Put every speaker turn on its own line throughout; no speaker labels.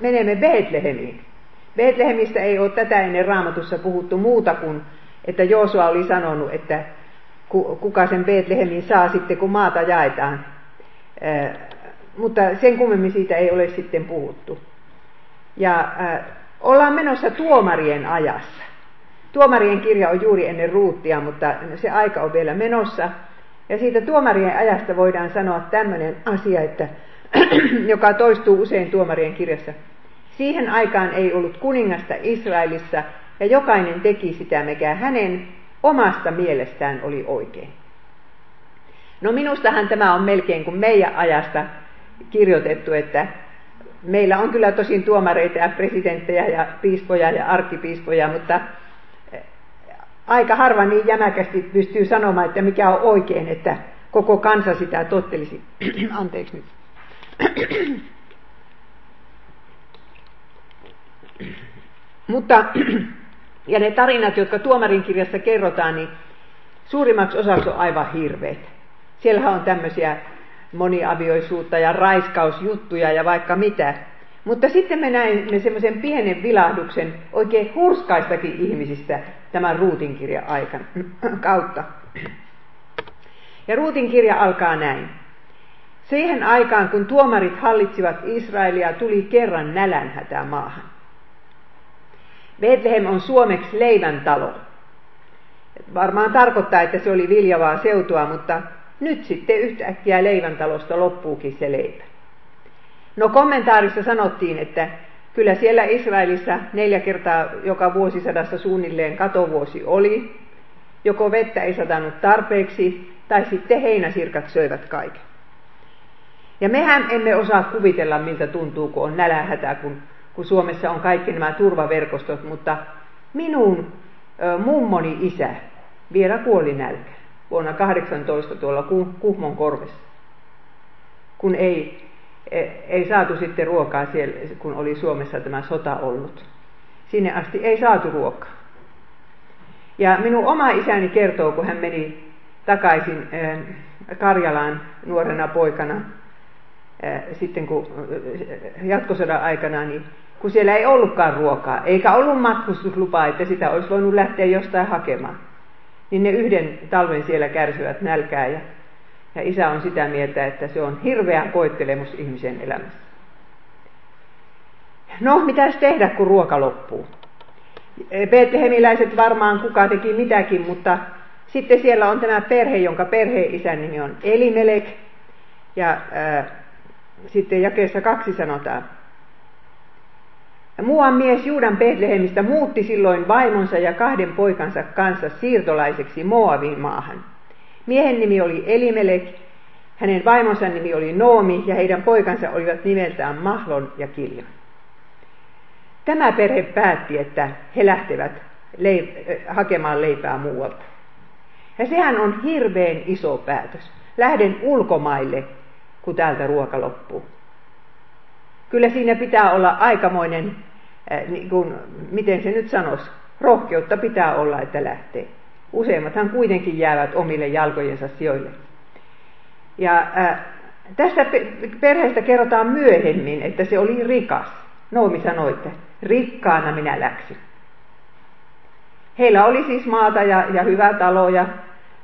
menemme Betlehemiin. Betlehemistä ei ole tätä ennen raamatussa puhuttu muuta kuin, että Joosua oli sanonut, että kuka sen Betlehemin saa sitten, kun maata jaetaan. Mutta sen kummemmin siitä ei ole sitten puhuttu. Ja ollaan menossa tuomarien ajassa. Tuomarien kirja on juuri ennen ruuttia, mutta se aika on vielä menossa. Ja siitä tuomarien ajasta voidaan sanoa tämmöinen asia, että, joka toistuu usein tuomarien kirjassa. Siihen aikaan ei ollut kuningasta Israelissa, ja jokainen teki sitä, mikä hänen omasta mielestään oli oikein. No minustahan tämä on melkein kuin meidän ajasta kirjoitettu, että meillä on kyllä tosin tuomareita ja presidenttejä ja piispoja ja arkkipiispoja, mutta eh, aika harva niin jämäkästi pystyy sanomaan, että mikä on oikein, että koko kansa sitä tottelisi. Anteeksi nyt. Mutta, ja ne tarinat, jotka tuomarin kirjassa kerrotaan, niin suurimmaksi osaksi on aivan hirveät. Siellähän on tämmöisiä moniavioisuutta ja raiskausjuttuja ja vaikka mitä. Mutta sitten me näimme semmoisen pienen vilahduksen oikein hurskaistakin ihmisistä tämän Ruutin kirjan aikana, kautta. Ja Ruutin kirja alkaa näin. Siihen aikaan, kun tuomarit hallitsivat Israelia, tuli kerran nälänhätä maahan. Bethlehem on suomeksi leivän talo. Varmaan tarkoittaa, että se oli viljavaa seutua, mutta nyt sitten yhtäkkiä talosta loppuukin se leipä. No kommentaarissa sanottiin, että kyllä siellä Israelissa neljä kertaa joka vuosisadassa suunnilleen katovuosi oli. Joko vettä ei satanut tarpeeksi, tai sitten heinäsirkat söivät kaiken. Ja mehän emme osaa kuvitella, miltä tuntuu, kun on nälähätä, kun, kun Suomessa on kaikki nämä turvaverkostot, mutta minun mummoni isä vielä kuoli nälkä vuonna 18 tuolla Kuhmon korvessa, kun ei, e, ei saatu sitten ruokaa siellä, kun oli Suomessa tämä sota ollut. Sinne asti ei saatu ruokaa. Ja minun oma isäni kertoo, kun hän meni takaisin Karjalaan nuorena poikana, sitten kun jatkosodan aikana, niin kun siellä ei ollutkaan ruokaa, eikä ollut matkustuslupaa, että sitä olisi voinut lähteä jostain hakemaan niin ne yhden talven siellä kärsivät nälkää ja, ja isä on sitä mieltä, että se on hirveä koettelemus ihmisen elämässä. No, mitäs tehdä, kun ruoka loppuu? Betlehemiläiset varmaan kuka teki mitäkin, mutta sitten siellä on tämä perhe, jonka perheen isän nimi on Elimelek. Ja ää, sitten jakeessa kaksi sanotaan, Muuan mies Juudan Betlehemistä muutti silloin vaimonsa ja kahden poikansa kanssa siirtolaiseksi Moavin maahan. Miehen nimi oli Elimelek, hänen vaimonsa nimi oli Noomi ja heidän poikansa olivat nimeltään Mahlon ja Kiljon. Tämä perhe päätti, että he lähtevät leip- hakemaan leipää muualta. Ja sehän on hirveän iso päätös. Lähden ulkomaille, kun täältä ruoka loppuu. Kyllä siinä pitää olla aikamoinen niin kuin, miten se nyt sanoisi, rohkeutta pitää olla, että lähtee. Useimmathan kuitenkin jäävät omille jalkojensa sijoille. Ja ää, tästä perheestä kerrotaan myöhemmin, että se oli rikas. Noomi sanoi, että rikkaana minä läksyn. Heillä oli siis maata ja, ja hyvä talo ja,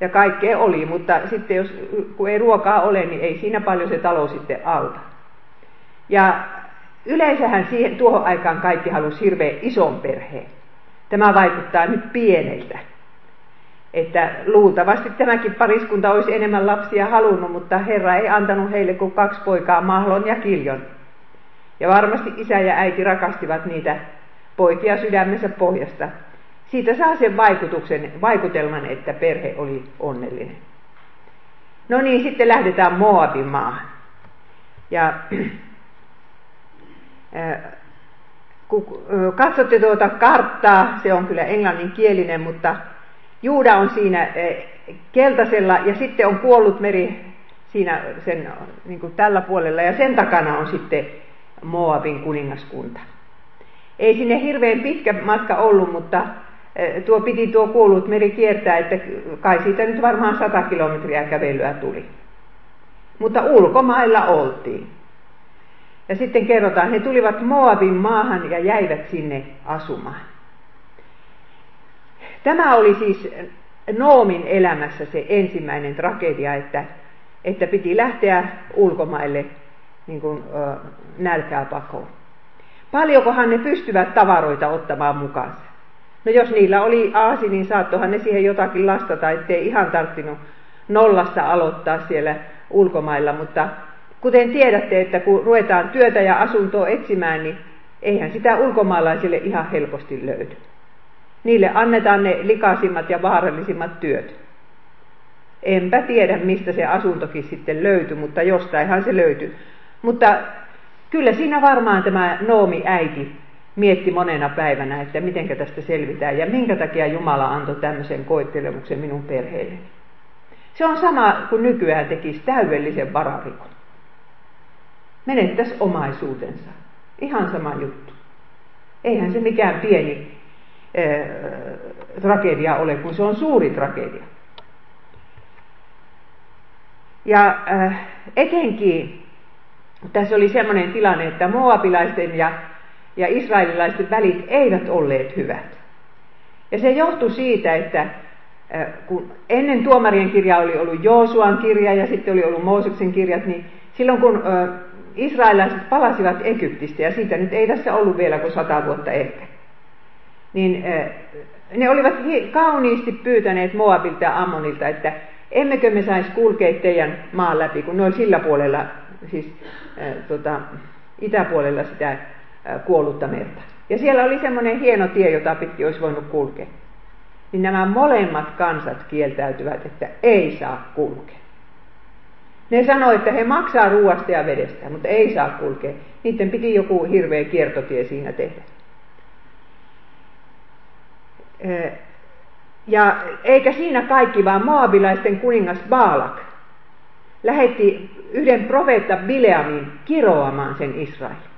ja kaikkea oli, mutta sitten jos, kun ei ruokaa ole, niin ei siinä paljon se talo sitten auta. Ja Yleensähän siihen, tuohon aikaan kaikki halusi hirveän ison perheen. Tämä vaikuttaa nyt pieneltä. Että luultavasti tämäkin pariskunta olisi enemmän lapsia halunnut, mutta Herra ei antanut heille kuin kaksi poikaa, Mahlon ja Kiljon. Ja varmasti isä ja äiti rakastivat niitä poikia sydämensä pohjasta. Siitä saa sen vaikutuksen, vaikutelman, että perhe oli onnellinen. No niin, sitten lähdetään Moabin maahan. Ja kun katsotte tuota karttaa, se on kyllä englanninkielinen, mutta Juuda on siinä keltaisella ja sitten on kuollut meri siinä sen, niin kuin tällä puolella ja sen takana on sitten Moabin kuningaskunta. Ei sinne hirveän pitkä matka ollut, mutta tuo piti tuo kuollut meri kiertää, että kai siitä nyt varmaan sata kilometriä kävelyä tuli. Mutta ulkomailla oltiin. Ja sitten kerrotaan, he tulivat Moabin maahan ja jäivät sinne asumaan. Tämä oli siis Noomin elämässä se ensimmäinen tragedia, että, että piti lähteä ulkomaille niin kuin, ö, nälkää pakoon. Paljonkohan ne pystyvät tavaroita ottamaan mukaan? No jos niillä oli aasi, niin saattohan ne siihen jotakin lastata, ettei ihan tarttinut nollasta aloittaa siellä ulkomailla, mutta kuten tiedätte, että kun ruvetaan työtä ja asuntoa etsimään, niin eihän sitä ulkomaalaisille ihan helposti löydy. Niille annetaan ne likaisimmat ja vaarallisimmat työt. Enpä tiedä, mistä se asuntokin sitten löytyi, mutta jostainhan se löytyi. Mutta kyllä siinä varmaan tämä Noomi äiti mietti monena päivänä, että miten tästä selvitään ja minkä takia Jumala antoi tämmöisen koettelemuksen minun perheelleni. Se on sama kuin nykyään tekisi täydellisen vararikon. Menettäisi omaisuutensa. Ihan sama juttu. Eihän se mikään pieni äh, tragedia ole, kun se on suuri tragedia. Ja äh, etenkin tässä oli sellainen tilanne, että moabilaisten ja, ja israelilaisten välit eivät olleet hyvät. Ja se johtui siitä, että kun ennen tuomarien kirja oli ollut Joosuan kirja ja sitten oli ollut Mooseksen kirjat, niin silloin kun israelilaiset palasivat Egyptistä, ja siitä nyt ei tässä ollut vielä kuin sata vuotta ehkä, niin ne olivat kauniisti pyytäneet Moabilta ja Ammonilta, että emmekö me saisi kulkea teidän maan läpi, kun ne oli sillä puolella, siis äh, tota, itäpuolella sitä kuollutta merta. Ja siellä oli semmoinen hieno tie, jota pitkin olisi voinut kulkea niin nämä molemmat kansat kieltäytyvät, että ei saa kulkea. Ne sanoi, että he maksaa ruoasta ja vedestä, mutta ei saa kulkea. Niiden piti joku hirveä kiertotie siinä tehdä. Ja eikä siinä kaikki, vaan moabilaisten kuningas Baalak lähetti yhden profeetta Bileamin kiroamaan sen Israelin.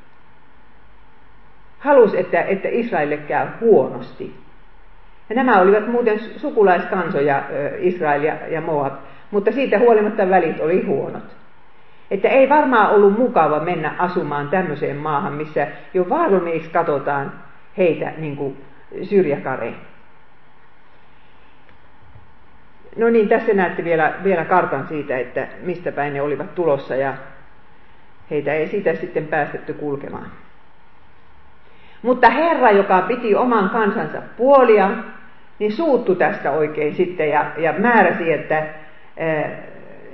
Halusi, että, että Israelille käy huonosti. Ja nämä olivat muuten sukulaiskansoja, Israel ja Moab, mutta siitä huolimatta välit oli huonot. Että ei varmaan ollut mukava mennä asumaan tämmöiseen maahan, missä jo valmiiksi katsotaan heitä niin kuin syrjäkareen. No niin, tässä näette vielä, vielä kartan siitä, että mistä päin ne olivat tulossa ja heitä ei sitä sitten päästetty kulkemaan. Mutta Herra, joka piti oman kansansa puolia, niin suuttu tästä oikein sitten ja, ja määräsi, että ää,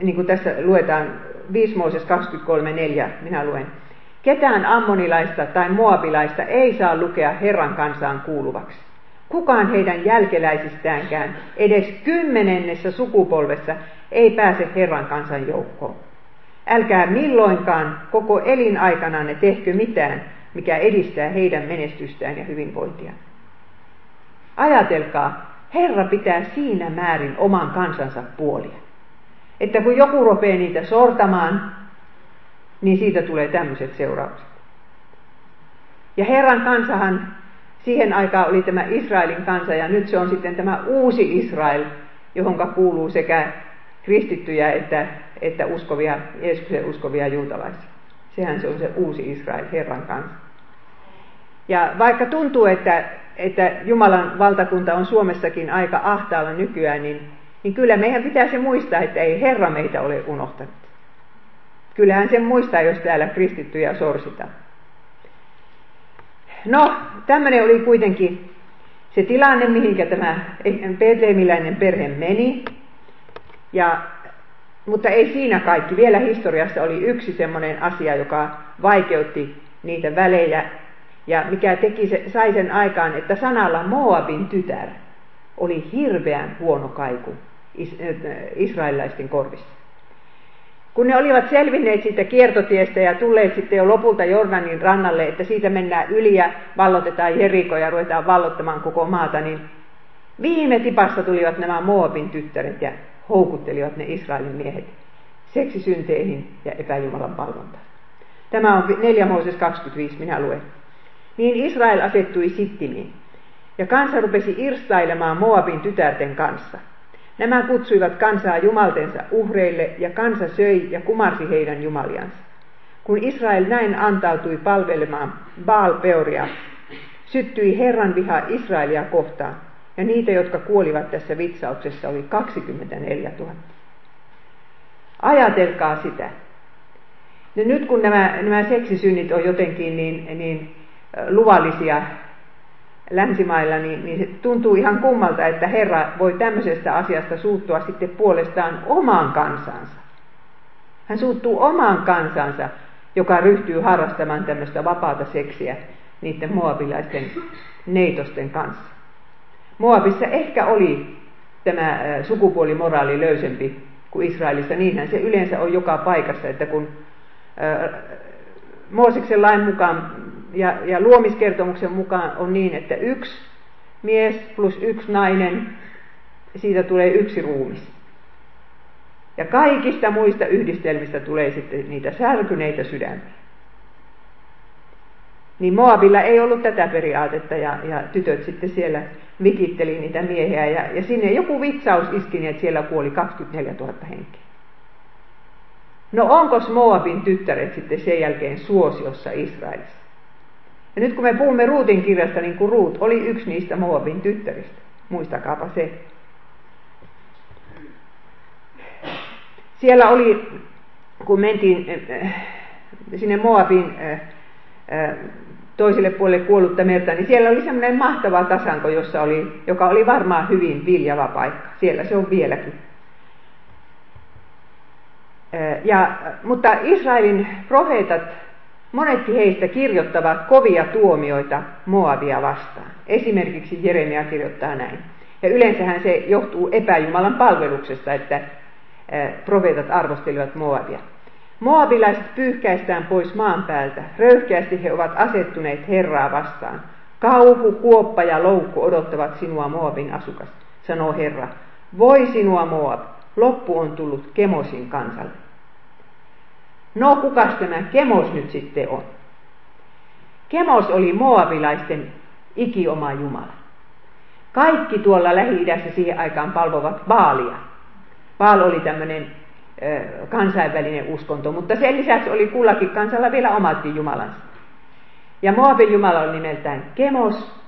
niin kuin tässä luetaan 5 Mooses 23.4, minä luen, ketään ammonilaista tai moabilaista ei saa lukea Herran kansaan kuuluvaksi. Kukaan heidän jälkeläisistäänkään edes kymmenennessä sukupolvessa ei pääse Herran kansan joukkoon. Älkää milloinkaan koko ne tehkö mitään, mikä edistää heidän menestystään ja hyvinvointiaan. Ajatelkaa, Herra pitää siinä määrin oman kansansa puolia. Että kun joku rupeaa niitä sortamaan, niin siitä tulee tämmöiset seuraukset. Ja Herran kansahan siihen aikaan oli tämä Israelin kansa ja nyt se on sitten tämä uusi Israel, johon kuuluu sekä kristittyjä että, että uskovia, Jeesuksen uskovia juutalaisia. Sehän se on se uusi Israel, Herran kansa. Ja vaikka tuntuu, että että Jumalan valtakunta on Suomessakin aika ahtaalla nykyään, niin, niin kyllä meidän pitäisi muistaa, että ei Herra meitä ole unohtanut. Kyllähän sen muistaa, jos täällä kristittyjä sorsita. No, tämmöinen oli kuitenkin se tilanne, mihinkä tämä Betlehemiläinen perhe meni. Ja, mutta ei siinä kaikki. Vielä historiassa oli yksi semmoinen asia, joka vaikeutti niitä välejä ja mikä teki se, sai sen aikaan, että sanalla Moabin tytär oli hirveän huono kaiku is, israelilaisten korvissa. Kun ne olivat selvinneet siitä kiertotiestä ja tulleet sitten jo lopulta Jordanin rannalle, että siitä mennään yli ja vallotetaan Jeriko ja ruvetaan vallottamaan koko maata, niin viime tipassa tulivat nämä Moabin tyttäret ja houkuttelivat ne Israelin miehet seksisynteihin ja epäjumalan valvontaan. Tämä on 4 Mooses 25, minä luen. Niin Israel asettui Sittimiin, ja kansa rupesi irstailemaan Moabin tytärten kanssa. Nämä kutsuivat kansaa jumaltensa uhreille, ja kansa söi ja kumarsi heidän jumaliansa. Kun Israel näin antautui palvelemaan Baal-Peoria, syttyi Herran viha Israelia kohtaan, ja niitä, jotka kuolivat tässä vitsauksessa, oli 24 000. Ajatelkaa sitä. No nyt kun nämä, nämä seksisynnit on jotenkin niin, niin luvallisia länsimailla, niin, niin se tuntuu ihan kummalta, että Herra voi tämmöisestä asiasta suuttua sitten puolestaan omaan kansansa. Hän suuttuu omaan kansansa, joka ryhtyy harrastamaan tämmöistä vapaata seksiä niiden moabilaisten neitosten kanssa. Moabissa ehkä oli tämä sukupuolimoraali löysempi kuin Israelissa. Niinhän se yleensä on joka paikassa, että kun Mooseksen lain mukaan ja, ja luomiskertomuksen mukaan on niin, että yksi mies plus yksi nainen, siitä tulee yksi ruumis. Ja kaikista muista yhdistelmistä tulee sitten niitä särkyneitä sydämiä. Niin Moabilla ei ollut tätä periaatetta ja, ja tytöt sitten siellä vikitteli niitä miehiä ja, ja sinne joku vitsaus iski niin, että siellä kuoli 24 000 henkeä. No onko Moabin tyttäret sitten sen jälkeen suosiossa Israelissa? Ja nyt kun me puhumme Ruutin kirjasta, niin kuin Ruut oli yksi niistä Moabin tyttäristä. Muistakaapa se. Siellä oli, kun mentiin äh, sinne Moabin äh, toiselle puolelle kuollutta merta, niin siellä oli semmoinen mahtava tasanko, jossa oli, joka oli varmaan hyvin viljava paikka. Siellä se on vieläkin. Ja, mutta Israelin profeetat, monetkin heistä kirjoittavat kovia tuomioita Moabia vastaan. Esimerkiksi Jeremia kirjoittaa näin. Ja yleensähän se johtuu epäjumalan palveluksesta, että profeetat arvostelivat Moabia. Moabilaiset pyyhkäistään pois maan päältä. Röyhkeästi he ovat asettuneet Herraa vastaan. Kauhu, kuoppa ja loukku odottavat sinua Moabin asukas, sanoo Herra. Voi sinua Moab, loppu on tullut Kemosin kansalle. No, kukas tämä Kemos nyt sitten on? Kemos oli moabilaisten ikioma jumala. Kaikki tuolla Lähi-idässä siihen aikaan palvovat Baalia. Baal oli tämmöinen kansainvälinen uskonto, mutta sen lisäksi oli kullakin kansalla vielä omatkin jumalansa. Ja Moabin jumala oli nimeltään Kemos,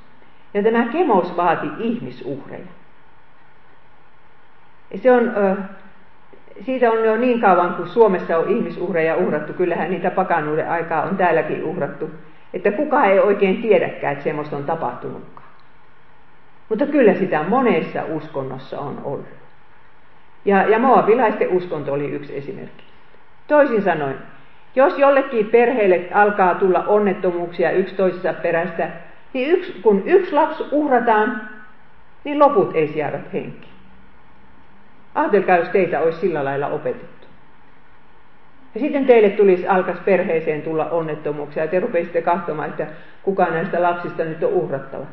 ja tämä Kemos vaati ihmisuhreja. Se on, siitä on jo niin kauan, kun Suomessa on ihmisuhreja uhrattu, kyllähän niitä pakanuuden aikaa on täälläkin uhrattu, että kukaan ei oikein tiedäkään, että semmoista on tapahtunutkaan. Mutta kyllä sitä monessa uskonnossa on ollut. Ja, ja moabilaisten uskonto oli yksi esimerkki. Toisin sanoen, jos jollekin perheelle alkaa tulla onnettomuuksia yksi toisessa perästä, niin yksi, kun yksi lapsi uhrataan, niin loput ei siedä henki. Ajatelkaa, jos teitä olisi sillä lailla opetettu. Ja sitten teille tulisi, alkaisi perheeseen tulla onnettomuuksia, ja te rupeisitte katsomaan, että kuka näistä lapsista nyt on uhrattava.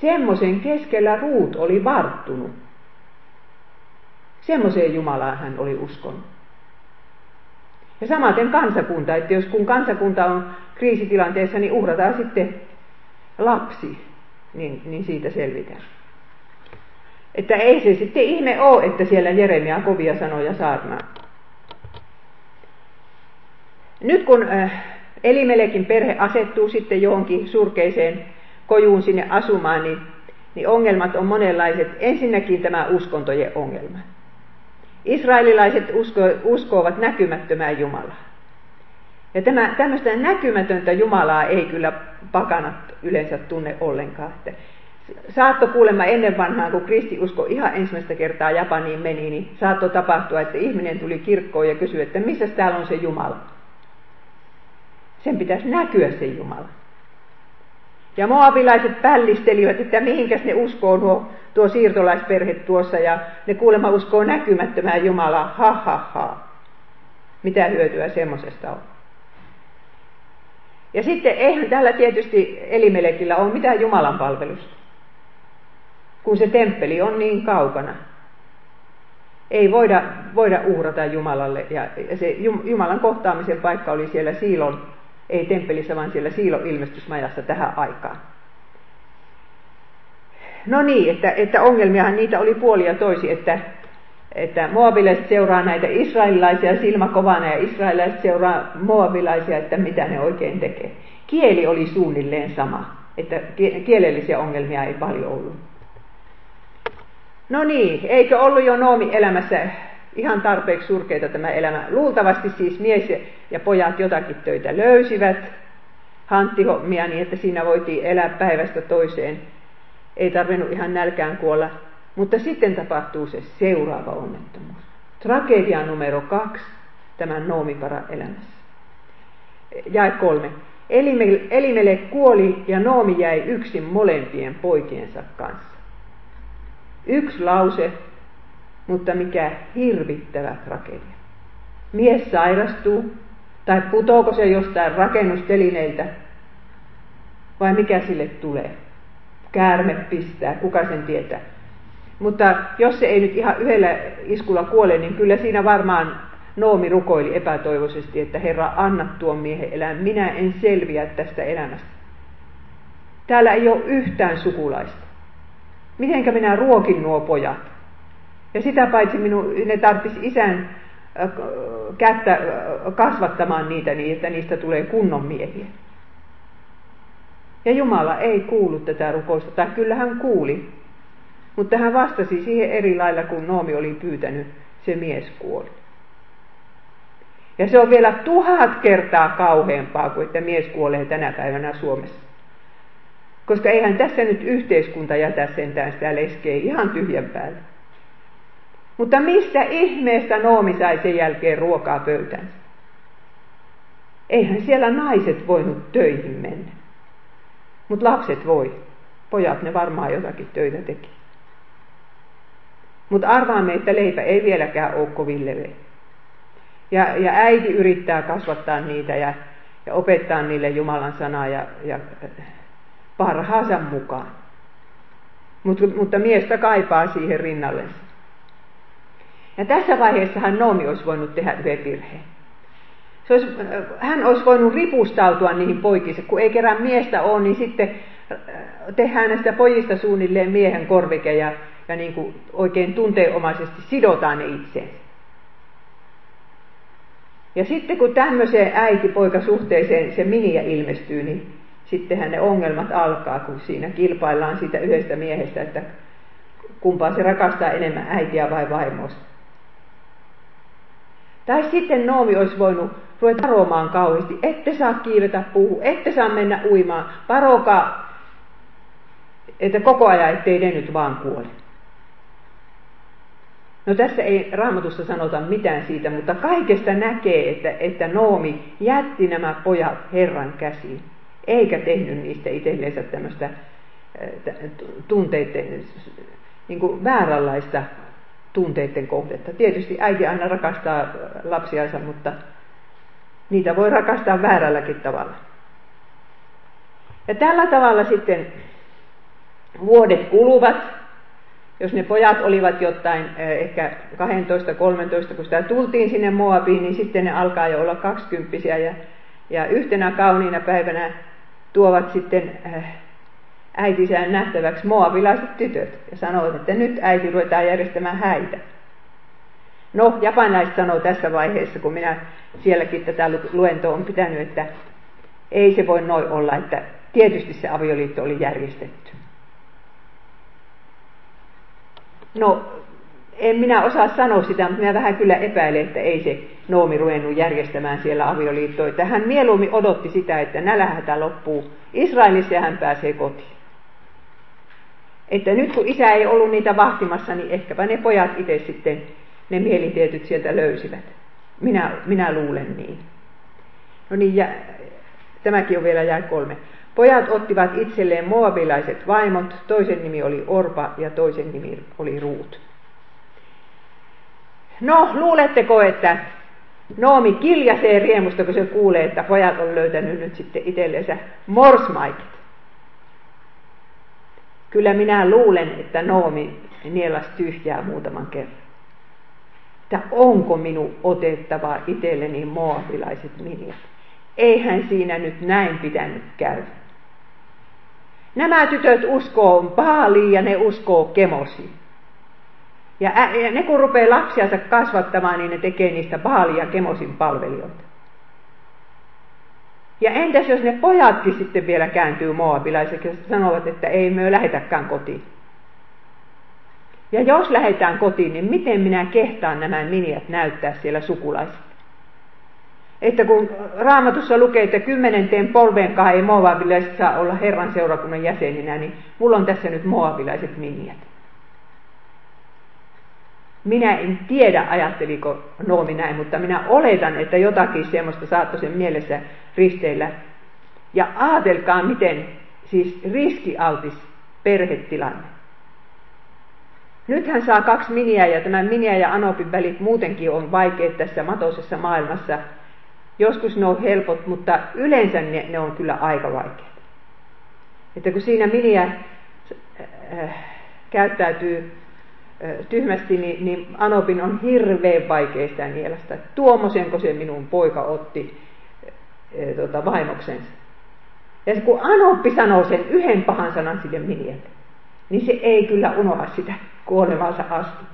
Semmoisen keskellä Ruut oli varttunut. Semmoiseen Jumalaan hän oli uskonut. Ja samaten kansakunta, että jos kun kansakunta on kriisitilanteessa, niin uhrataan sitten lapsi, niin, niin siitä selvitään. Että ei se sitten ihme ole, että siellä Jeremia kovia sanoja saarnaa. Nyt kun äh, Elimelekin perhe asettuu sitten johonkin surkeiseen kojuun sinne asumaan, niin, niin ongelmat on monenlaiset. Ensinnäkin tämä uskontojen ongelma. Israelilaiset usko, uskovat näkymättömään Jumalaa. Ja tämä, tämmöistä näkymätöntä Jumalaa ei kyllä pakanat yleensä tunne ollenkaan. Että saatto kuulemma ennen vanhaan, kun kristiusko ihan ensimmäistä kertaa Japaniin meni, niin saattoi tapahtua, että ihminen tuli kirkkoon ja kysyi, että missä täällä on se Jumala. Sen pitäisi näkyä se Jumala. Ja moabilaiset pällistelivät, että mihinkäs ne uskoo nuo, tuo siirtolaisperhe tuossa, ja ne kuulemma uskoo näkymättömään Jumalaa, ha ha ha. Mitä hyötyä semmoisesta on? Ja sitten eihän täällä tietysti Elimelekillä ole mitään Jumalan palvelusta, kun se temppeli on niin kaukana. Ei voida, voida uhrata Jumalalle, ja se Jumalan kohtaamisen paikka oli siellä Siilon ei temppelissä, vaan siellä Siilo-ilmestysmajassa tähän aikaan. No niin, että, että ongelmiahan niitä oli puolia toisi, että että moabilaiset seuraa näitä israelilaisia silmäkovana ja israelilaiset seuraa moabilaisia, että mitä ne oikein tekee. Kieli oli suunnilleen sama, että kielellisiä ongelmia ei paljon ollut. No niin, eikö ollut jo Noomi elämässä ihan tarpeeksi surkeita tämä elämä? Luultavasti siis mies ja pojat jotakin töitä löysivät, hanttihommia niin, että siinä voitiin elää päivästä toiseen. Ei tarvinnut ihan nälkään kuolla. Mutta sitten tapahtuu se seuraava onnettomuus. Tragedia numero kaksi tämän Noomipara elämässä. Jae kolme. Elimele kuoli ja Noomi jäi yksin molempien poikiensa kanssa. Yksi lause, mutta mikä hirvittävä tragedia. Mies sairastuu, tai putoako se jostain rakennustelineiltä, vai mikä sille tulee? Käärme pistää, kuka sen tietää. Mutta jos se ei nyt ihan yhdellä iskulla kuole, niin kyllä siinä varmaan Noomi rukoili epätoivoisesti, että Herra, anna tuon miehen elää. Minä en selviä tästä elämästä. Täällä ei ole yhtään sukulaista. Mitenkä minä ruokin nuo pojat? Ja sitä paitsi minun, ne tarvitsisi isän kättä kasvattamaan niitä niin, että niistä tulee kunnon miehiä. Ja Jumala ei kuullut tätä rukousta, tai kyllä hän kuuli. Mutta hän vastasi siihen eri lailla, kun Noomi oli pyytänyt, se mies kuoli. Ja se on vielä tuhat kertaa kauheampaa kuin että mies kuolee tänä päivänä Suomessa. Koska eihän tässä nyt yhteiskunta jätä sentään sitä leskeä ihan tyhjän päälle. Mutta mistä ihmeestä Noomi sai sen jälkeen ruokaa pöytänsä? Eihän siellä naiset voinut töihin mennä. Mutta lapset voi. Pojat ne varmaan jotakin töitä teki. Mutta arvaamme, että leipä ei vieläkään ole kovin leveä. Ja, ja äiti yrittää kasvattaa niitä ja, ja opettaa niille Jumalan sanaa ja, ja parhaansa mukaan. Mut, mutta miestä kaipaa siihen rinnallensa. Ja tässä vaiheessahan Noomi olisi voinut tehdä yhden virheen. Se olisi, hän olisi voinut ripustautua niihin poikissa, kun ei kerran miestä ole, niin sitten äh, tehdään näistä pojista suunnilleen miehen korvike ja, ja niin kuin oikein tunteenomaisesti sidotaan ne itseensä. Ja sitten kun tämmöiseen äiti-poika-suhteeseen se miniä ilmestyy, niin sittenhän ne ongelmat alkaa, kun siinä kilpaillaan siitä yhdestä miehestä, että kumpaa se rakastaa enemmän äitiä vai vaimosta. Tai sitten Noomi olisi voinut ruveta varomaan kauheasti, ette saa kiivetä puuhun, ette saa mennä uimaan, varokaa, että koko ajan ettei ne nyt vaan kuole. No tässä ei raamatussa sanota mitään siitä, mutta kaikesta näkee, että, että Noomi jätti nämä pojat Herran käsiin, eikä tehnyt niistä itselleensä tämmöistä tunteiden, niin kuin vääränlaista tunteiden kohdetta. Tietysti äiti aina rakastaa lapsiansa, mutta niitä voi rakastaa väärälläkin tavalla. Ja tällä tavalla sitten vuodet kuluvat, jos ne pojat olivat jotain ehkä 12-13, kun sitä tultiin sinne Moabiin, niin sitten ne alkaa jo olla kaksikymppisiä ja, ja yhtenä kauniina päivänä tuovat sitten äitisään nähtäväksi moabilaiset tytöt ja sanovat, että nyt äiti ruvetaan järjestämään häitä. No, japanilaiset sanoo tässä vaiheessa, kun minä sielläkin tätä luentoa on pitänyt, että ei se voi noin olla, että tietysti se avioliitto oli järjestetty. No, en minä osaa sanoa sitä, mutta minä vähän kyllä epäilen, että ei se Noomi ruvennut järjestämään siellä avioliittoa. Että hän mieluummin odotti sitä, että nälähätä loppuu Israelissa ja hän pääsee kotiin. Että nyt kun isä ei ollut niitä vahtimassa, niin ehkäpä ne pojat itse sitten ne mielitietyt sieltä löysivät. Minä, minä luulen niin. No niin, ja, tämäkin on vielä jää kolme. Pojat ottivat itselleen moabilaiset vaimot, toisen nimi oli Orpa ja toisen nimi oli Ruut. No, luuletteko, että Noomi kiljasee riemusta, kun se kuulee, että pojat on löytänyt nyt sitten itsellensä morsmaikit? Kyllä minä luulen, että Noomi nielas tyhjää muutaman kerran. Että onko minun otettava itselleni moabilaiset miniat? Eihän siinä nyt näin pitänyt käydä. Nämä tytöt uskoo Baaliin ja ne uskoo Kemosiin. Ja, ne kun rupeaa lapsiansa kasvattamaan, niin ne tekee niistä Baalia Kemosin palvelijoita. Ja entäs jos ne pojatkin sitten vielä kääntyy moabilaiseksi ja sanovat, että ei me lähetäkään kotiin. Ja jos lähdetään kotiin, niin miten minä kehtaan nämä miniat näyttää siellä sukulaiset? Että kun raamatussa lukee, että kymmenenteen polveenkaan ei moabilaiset saa olla Herran seurakunnan jäseninä, niin mulla on tässä nyt moabilaiset miniat. Minä en tiedä, ajatteliko Noomi näin, mutta minä oletan, että jotakin semmoista saattoi sen mielessä risteillä. Ja ajatelkaa, miten siis riskialtis perhetilanne. Nyt hän saa kaksi miniä ja tämä miniä ja Anopin välit muutenkin on vaikeat tässä matoisessa maailmassa. Joskus ne on helpot, mutta yleensä ne, ne on kyllä aika vaikeat. Että kun siinä miniä äh, käyttäytyy tyhmästi, niin, niin Anopin on hirveän vaikea sitä nielasta. Tuomosenko se minun poika otti e, tota, vaimoksensa. Ja kun Anoppi sanoo sen yhden pahan sanan sille Minialle, niin se ei kyllä unoha sitä kuolemansa asti.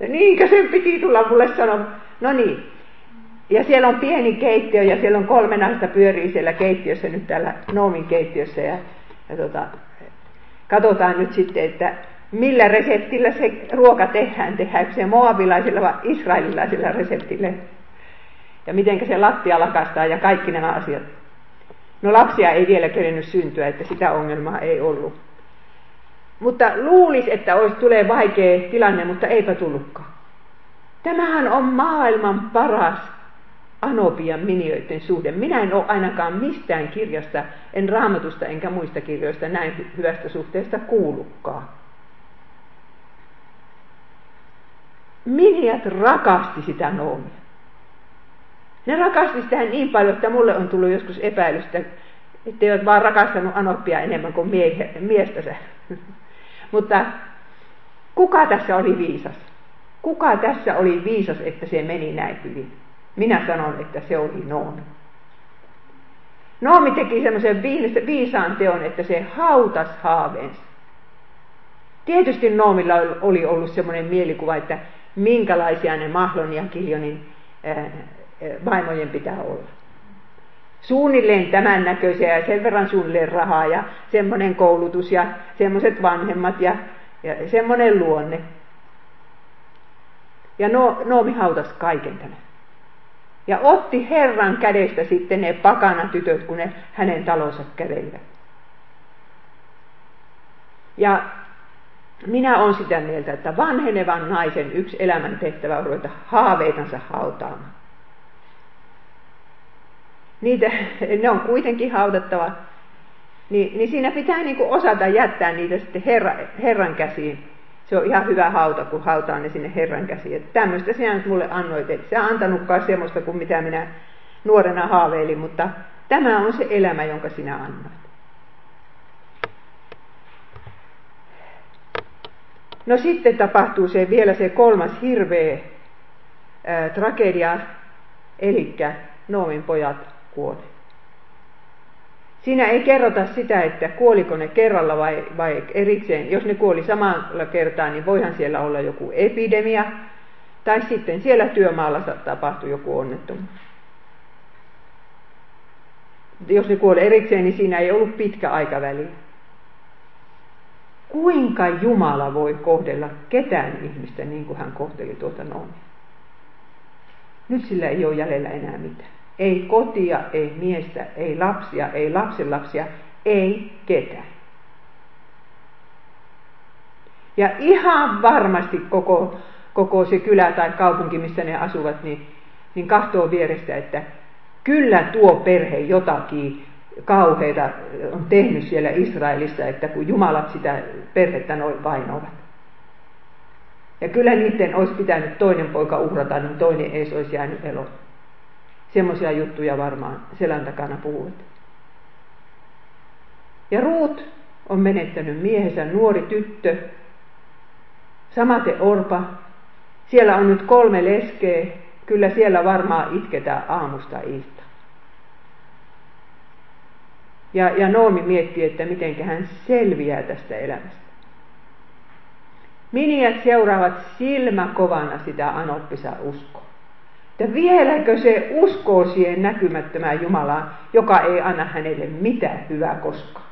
Ja niinkö sen piti tulla mulle sanoa? No niin. Ja siellä on pieni keittiö ja siellä on kolme naista pyörii siellä keittiössä nyt täällä Noomin keittiössä. Ja, ja tota, katsotaan nyt sitten, että millä reseptillä se ruoka tehdään, tehdäänkö se moabilaisilla vai israelilaisilla reseptillä. Ja miten se lattia lakastaa ja kaikki nämä asiat. No lapsia ei vielä kerennyt syntyä, että sitä ongelmaa ei ollut. Mutta luulisi, että olisi tulee vaikea tilanne, mutta eipä tullutkaan. Tämähän on maailman paras Anopian minioiden suhde. Minä en ole ainakaan mistään kirjasta, en raamatusta enkä muista kirjoista näin hyvästä suhteesta kuullutkaan. Miniat rakasti sitä Noomia. Ne rakasti sitä niin paljon, että mulle on tullut joskus epäilystä, että eivät vaan rakastanut Anoppia enemmän kuin miehe, miestänsä. Mutta kuka tässä oli viisas? Kuka tässä oli viisas, että se meni näin hyvin? Minä sanon, että se oli Noomi. Noomi teki semmoisen viisaan teon, että se hautas haaveensa. Tietysti Noomilla oli ollut semmoinen mielikuva, että minkälaisia ne Mahlon ja Kiljonin vaimojen pitää olla. Suunnilleen tämän näköisiä ja sen verran suunnilleen rahaa ja semmoinen koulutus ja semmoiset vanhemmat ja, ja semmoinen luonne. Ja no, Noomi hautas kaiken tämän. Ja otti Herran kädestä sitten ne pakana tytöt, kun ne hänen talonsa kävelivät. Ja minä olen sitä mieltä, että vanhenevan naisen yksi elämän tehtävä on ruveta haaveitansa hautaamaan. Niitä, ne on kuitenkin haudattava, niin, niin siinä pitää niin kuin osata jättää niitä sitten herra, Herran käsiin. Se on ihan hyvä hauta, kun hautaa ne sinne Herran käsiin. Että tämmöistä sinä nyt mulle annoit, että se antanutkaan semmoista kuin mitä minä nuorena haaveilin, mutta tämä on se elämä, jonka sinä annoit. No sitten tapahtuu se vielä se kolmas hirveä ää, tragedia, eli Noomin pojat kuoli. Siinä ei kerrota sitä, että kuoliko ne kerralla vai, vai erikseen. Jos ne kuoli samalla kertaa, niin voihan siellä olla joku epidemia, tai sitten siellä työmaalla tapahtui joku onnettomuus. Jos ne kuoli erikseen, niin siinä ei ollut pitkä aikaväli kuinka Jumala voi kohdella ketään ihmistä niin kuin hän kohteli tuota Noonia. Nyt sillä ei ole jäljellä enää mitään. Ei kotia, ei miestä, ei lapsia, ei lapsenlapsia, ei ketään. Ja ihan varmasti koko, koko se kylä tai kaupunki, missä ne asuvat, niin, niin kahtoo vierestä, että kyllä tuo perhe jotakin kauheita on tehnyt siellä Israelissa, että kun jumalat sitä perhettä noin vainoavat. Ja kyllä niiden olisi pitänyt toinen poika uhrata, niin toinen ei olisi jäänyt eloon. Semmoisia juttuja varmaan selän takana puhuvat. Ja Ruut on menettänyt miehensä nuori tyttö, samaten Orpa. Siellä on nyt kolme leskeä, kyllä siellä varmaan itketään aamusta ilta. Ja, ja Noomi miettii, että miten hän selviää tästä elämästä. Miniät seuraavat silmäkovana sitä anoppisa uskoa. Että vieläkö se uskoo siihen näkymättömään Jumalaan, joka ei anna hänelle mitään hyvää koskaan.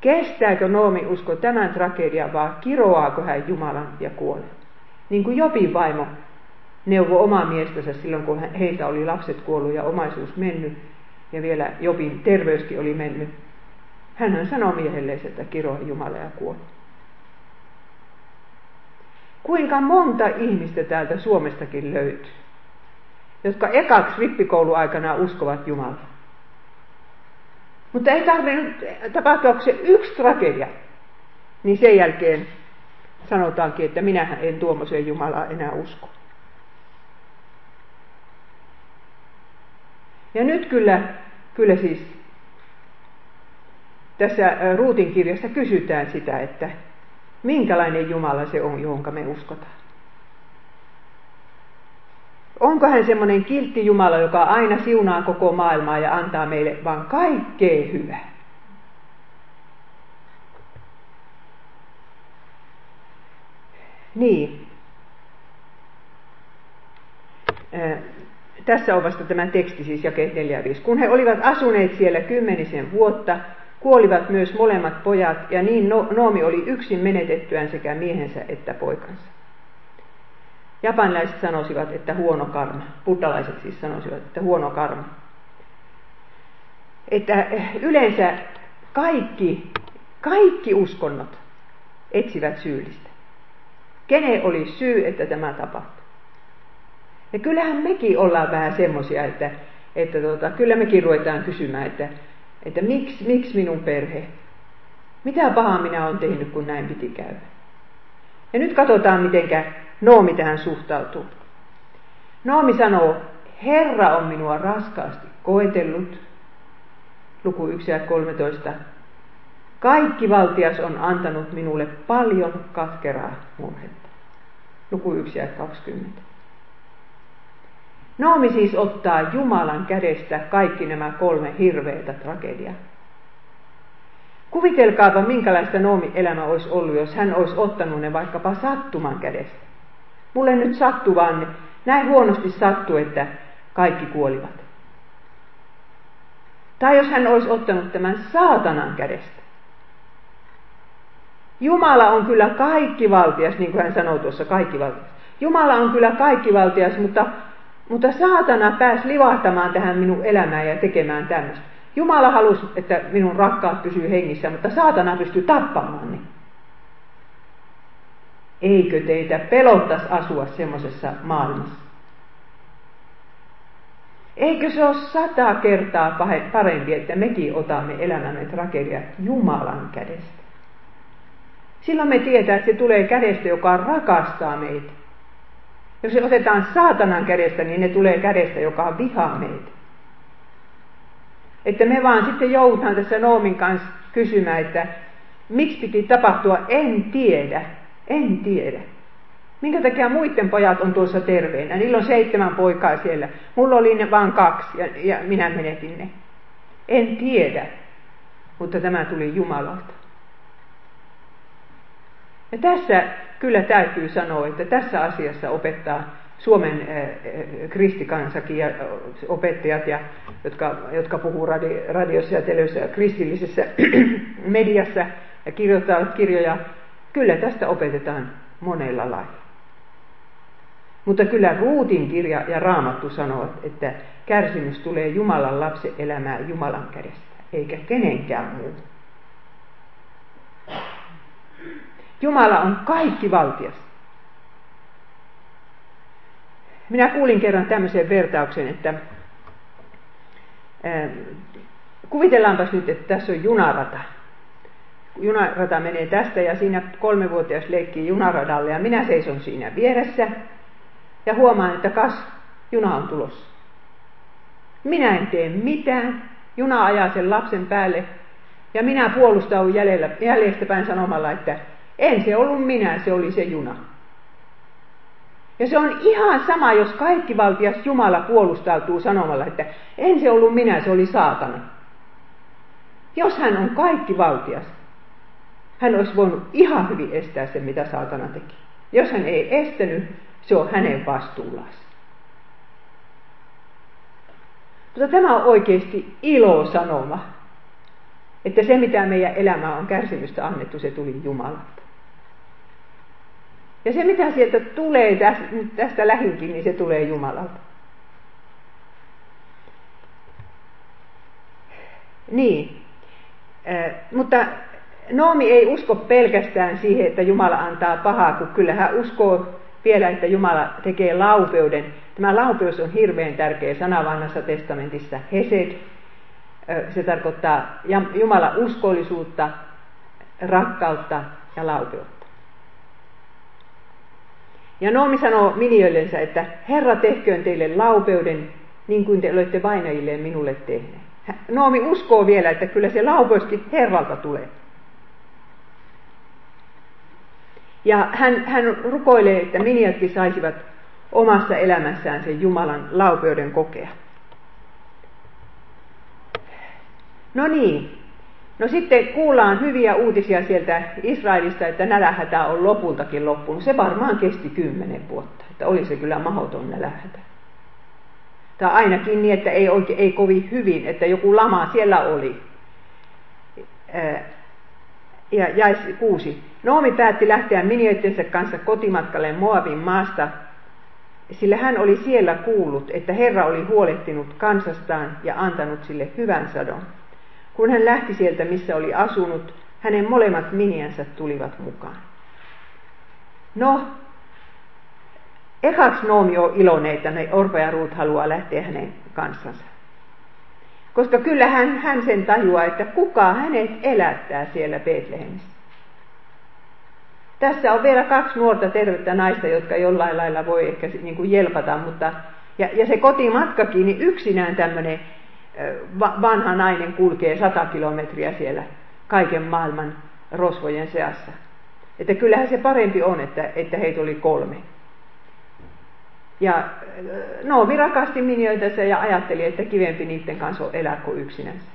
Kestääkö Noomi usko tämän tragedian vai kiroaako hän Jumalan ja kuolee? Niin kuin Jopin vaimo neuvoi omaa miestänsä silloin, kun heiltä oli lapset kuollut ja omaisuus mennyt ja vielä Jopin terveyskin oli mennyt. Hän sanoi miehelleen, että kiroa Jumala ja kuoli. Kuinka monta ihmistä täältä Suomestakin löytyy, jotka ekaksi rippikouluaikana uskovat Jumalaa. Mutta ei tarvinnut tapahtua se yksi tragedia, niin sen jälkeen sanotaankin, että minähän en tuommoiseen Jumalaa enää usko. Ja nyt kyllä, kyllä siis tässä Ruutin kirjassa kysytään sitä, että minkälainen Jumala se on, johon me uskotaan. Onko hän semmoinen kiltti Jumala, joka aina siunaa koko maailmaa ja antaa meille vain kaikkea hyvää? Niin. Tässä on vasta tämä teksti, siis jakeet 4 5. Kun he olivat asuneet siellä kymmenisen vuotta, kuolivat myös molemmat pojat, ja niin no-, Noomi oli yksin menetettyään sekä miehensä että poikansa. Japanilaiset sanosivat, että huono karma. Buddhalaiset siis sanosivat, että huono karma. Että yleensä kaikki, kaikki uskonnot etsivät syyllistä. Kene oli syy, että tämä tapahtui? Ja kyllähän mekin ollaan vähän semmoisia, että, että tota, kyllä mekin ruvetaan kysymään, että, että miksi, miksi minun perhe? Mitä pahaa minä olen tehnyt, kun näin piti käydä? Ja nyt katsotaan, miten Noomi tähän suhtautuu. Noomi sanoo, Herra on minua raskaasti koetellut. Luku 1 ja 13. Kaikki valtias on antanut minulle paljon katkeraa murhetta. Luku 1 ja 20. Noomi siis ottaa Jumalan kädestä kaikki nämä kolme hirveätä tragediaa. Kuvitelkaapa, minkälaista Noomi elämä olisi ollut, jos hän olisi ottanut ne vaikkapa sattuman kädestä. Mulle nyt sattuu vaan, näin huonosti sattuu, että kaikki kuolivat. Tai jos hän olisi ottanut tämän saatanan kädestä. Jumala on kyllä kaikkivaltias, niin kuin hän sanoo tuossa kaikkivaltias. Jumala on kyllä kaikkivaltias, mutta, mutta saatana pääsi livahtamaan tähän minun elämään ja tekemään tämmöistä. Jumala halusi, että minun rakkaat pysyy hengissä, mutta saatana pystyy tappamaan ne. Eikö teitä pelottaisi asua semmoisessa maailmassa? Eikö se ole sata kertaa parempi, että mekin otamme elämämme tragedia Jumalan kädestä? Silloin me tietää, että se tulee kädestä, joka rakastaa meitä. Jos se otetaan saatanan kädestä, niin ne tulee kädestä, joka vihaa meitä. Että me vaan sitten joudutaan tässä Noomin kanssa kysymään, että miksi piti tapahtua, en tiedä, en tiedä. Minkä takia muiden pojat on tuossa terveenä? Niillä on seitsemän poikaa siellä. Mulla oli ne vain kaksi ja, ja minä menetin ne. En tiedä, mutta tämä tuli Jumalalta. Ja tässä kyllä täytyy sanoa, että tässä asiassa opettaa Suomen eh, eh, kristikansakin ja opettajat, ja, jotka, jotka puhuu radi, radiossa ja televisiossa ja kristillisessä mediassa ja kirjoittavat kirjoja, kyllä tästä opetetaan monella lailla. Mutta kyllä Ruutin kirja ja Raamattu sanovat, että kärsimys tulee Jumalan lapsen elämään Jumalan kädestä, eikä kenenkään muu. Jumala on kaikki valtias. Minä kuulin kerran tämmöisen vertauksen, että ää, kuvitellaanpas nyt, että tässä on junarata. Junarata menee tästä ja siinä kolmevuotias leikkii junaradalle ja minä seison siinä vieressä ja huomaan, että kas, juna on tulossa. Minä en tee mitään, juna ajaa sen lapsen päälle ja minä puolustaudun jäljestäpäin sanomalla, että en se ollut minä, se oli se juna. Ja se on ihan sama, jos kaikki valtias Jumala puolustautuu sanomalla, että en se ollut minä, se oli saatana. Jos hän on kaikki valtias, hän olisi voinut ihan hyvin estää sen, mitä saatana teki. Jos hän ei estänyt, se on hänen vastuullaan. Mutta tämä on oikeasti ilosanoma, että se mitä meidän elämää on kärsimystä annettu, se tuli Jumalalta. Ja se mitä sieltä tulee tästä, tästä lähinkin, niin se tulee Jumalalta. Niin, äh, mutta Noomi ei usko pelkästään siihen, että Jumala antaa pahaa, kun kyllä hän uskoo vielä, että Jumala tekee laupeuden. Tämä laupeus on hirveän tärkeä sana vanhassa testamentissa. Hesed, se tarkoittaa Jumala uskollisuutta, rakkautta ja laupeutta. Ja Noomi sanoo minioillensä, että Herra tehköön teille laupeuden, niin kuin te olette vainajilleen minulle tehneet. Noomi uskoo vielä, että kyllä se laupeuskin Herralta tulee. Ja hän, hän rukoilee, että miniatkin saisivat omassa elämässään sen Jumalan laupeuden kokea. No niin, no sitten kuullaan hyviä uutisia sieltä Israelista, että nälähätä on lopultakin loppunut. Se varmaan kesti kymmenen vuotta, että oli se kyllä mahdoton nälähätä. Tai ainakin niin, että ei, oikein, ei kovin hyvin, että joku lama siellä oli. Ja jäi kuusi. Noomi päätti lähteä minioittensa kanssa kotimatkalle Moabin maasta, sillä hän oli siellä kuullut, että Herra oli huolehtinut kansastaan ja antanut sille hyvän sadon. Kun hän lähti sieltä, missä oli asunut, hänen molemmat miniänsä tulivat mukaan. No, ekaksi Noomi on iloinen, että ne Orpa ja Ruut haluaa lähteä hänen kanssansa. Koska kyllä hän, hän sen tajuaa, että kuka hänet elättää siellä Betlehemissä. Tässä on vielä kaksi nuorta tervettä naista, jotka jollain lailla voi ehkä niin kuin jelpata, mutta ja, ja se kotimatkakin, niin yksinään tämmöinen vanha nainen kulkee sata kilometriä siellä kaiken maailman rosvojen seassa. Että kyllähän se parempi on, että, että heitä oli kolme. Ja Noomi rakasti minioitansa ja ajatteli, että kivempi niiden kanssa on elää kuin yksinänsä.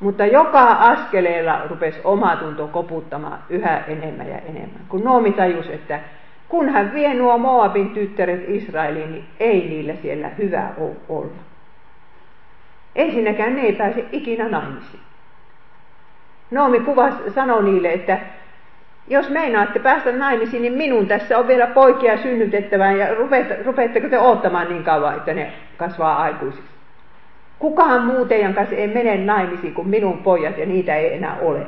Mutta joka askeleella rupesi oma tunto koputtamaan yhä enemmän ja enemmän. Kun Noomi tajusi, että kun hän vie nuo Moabin tyttäret Israeliin, niin ei niillä siellä hyvä olla. Ensinnäkään ne ei pääse ikinä naimisiin. Noomi kuvas sanoi niille, että jos meinaatte päästä naimisiin, niin minun tässä on vielä poikia synnytettävää ja rupeatteko te odottamaan niin kauan, että ne kasvaa aikuisiksi. Kukaan muu teidän kanssa ei mene naimisiin kuin minun pojat ja niitä ei enää ole.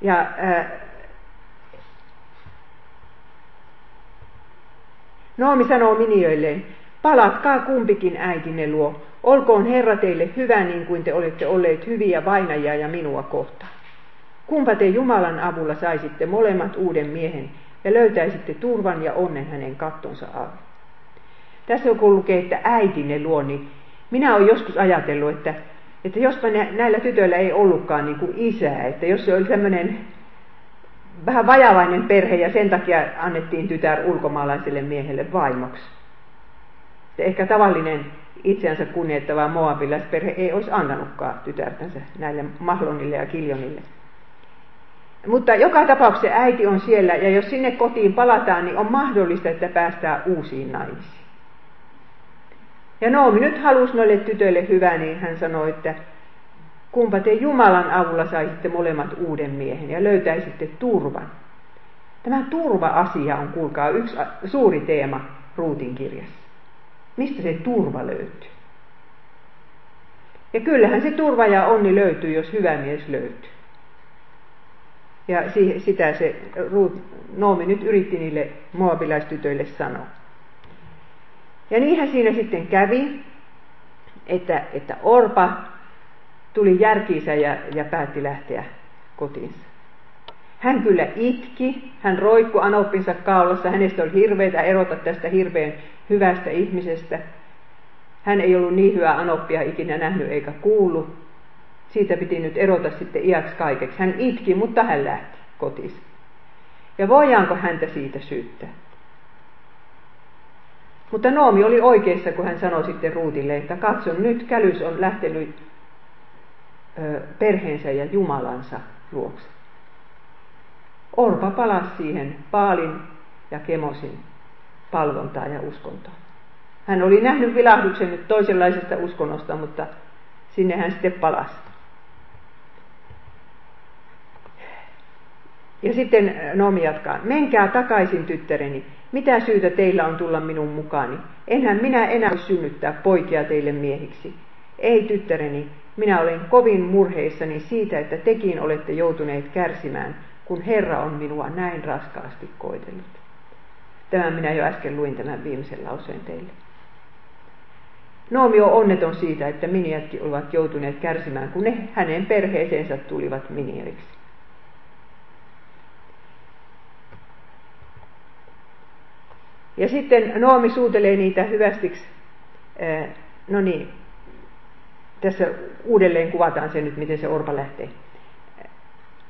Ja äh, Noomi sanoo minioilleen, palatkaa kumpikin äitinne luo, olkoon Herra teille hyvä niin kuin te olette olleet hyviä vainajia ja minua kohtaan. Kumpa te Jumalan avulla saisitte molemmat uuden miehen ja löytäisitte turvan ja onnen hänen kattonsa alle. Tässä kun lukee, että äitinne luo, niin minä olen joskus ajatellut, että, että jospa näillä tytöillä ei ollutkaan niin kuin isää, että jos se oli sellainen vähän vajavainen perhe ja sen takia annettiin tytär ulkomaalaiselle miehelle vaimoksi. Ja ehkä tavallinen itseänsä kunnioittava moabilaisperhe ei olisi annanutkaan tytärtänsä näille Mahlonille ja Kiljonille. Mutta joka tapauksessa äiti on siellä ja jos sinne kotiin palataan, niin on mahdollista, että päästään uusiin naisiin. Ja Noomi nyt halusi noille tytöille hyvää, niin hän sanoi, että kumpa te Jumalan avulla saisitte molemmat uuden miehen ja löytäisitte turvan. Tämä turva-asia on, kuulkaa, yksi suuri teema Ruutin kirjassa. Mistä se turva löytyy? Ja kyllähän se turva ja onni löytyy, jos hyvä mies löytyy. Ja sitä se Ruut, Noomi nyt yritti niille moabilaistytöille sanoa. Ja niinhän siinä sitten kävi, että, että Orpa tuli järkiinsä ja, ja päätti lähteä kotiinsa. Hän kyllä itki, hän roikku anoppinsa kaulassa, hänestä oli hirveitä erota tästä hirveän hyvästä ihmisestä. Hän ei ollut niin hyvää anoppia ikinä nähnyt eikä kuullut. Siitä piti nyt erota sitten iäksi kaikeksi. Hän itki, mutta hän lähti kotiin. Ja voidaanko häntä siitä syyttää? Mutta Noomi oli oikeassa, kun hän sanoi sitten Ruutille, että katso, nyt kälys on lähtenyt perheensä ja Jumalansa luokse. Orpa palasi siihen Paalin ja Kemosin palvontaan ja uskontoon. Hän oli nähnyt vilahduksen nyt toisenlaisesta uskonnosta, mutta sinne hän sitten palasi. Ja sitten Nomi jatkaa, menkää takaisin tyttäreni, mitä syytä teillä on tulla minun mukaani? Enhän minä enää voi synnyttää poikia teille miehiksi. Ei tyttäreni, minä olen kovin murheissani siitä, että tekin olette joutuneet kärsimään, kun Herra on minua näin raskaasti koitellut. Tämän minä jo äsken luin tämän viimeisen lauseen teille. Noomi on onneton siitä, että miniätkin olivat joutuneet kärsimään, kun ne hänen perheeseensä tulivat minieriksi. Ja sitten Noomi suutelee niitä hyvästiksi. No niin, tässä uudelleen kuvataan se nyt, miten se orpa lähtee.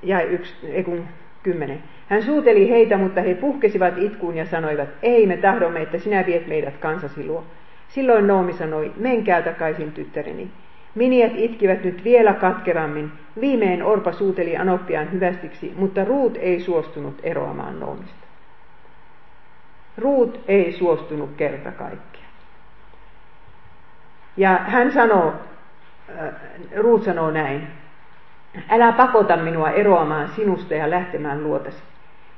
Ja yksi, ei kun kymmenen. Hän suuteli heitä, mutta he puhkesivat itkuun ja sanoivat, ei me tahdomme, että sinä viet meidät kansasi luo. Silloin Noomi sanoi, menkää takaisin tyttäreni. Miniet itkivät nyt vielä katkerammin. Viimein Orpa suuteli Anoppiaan hyvästiksi, mutta Ruut ei suostunut eroamaan Noomista. Ruut ei suostunut kerta kaikkea. Ja hän sanoo, äh, Ruut sanoo näin, älä pakota minua eroamaan sinusta ja lähtemään luotasi.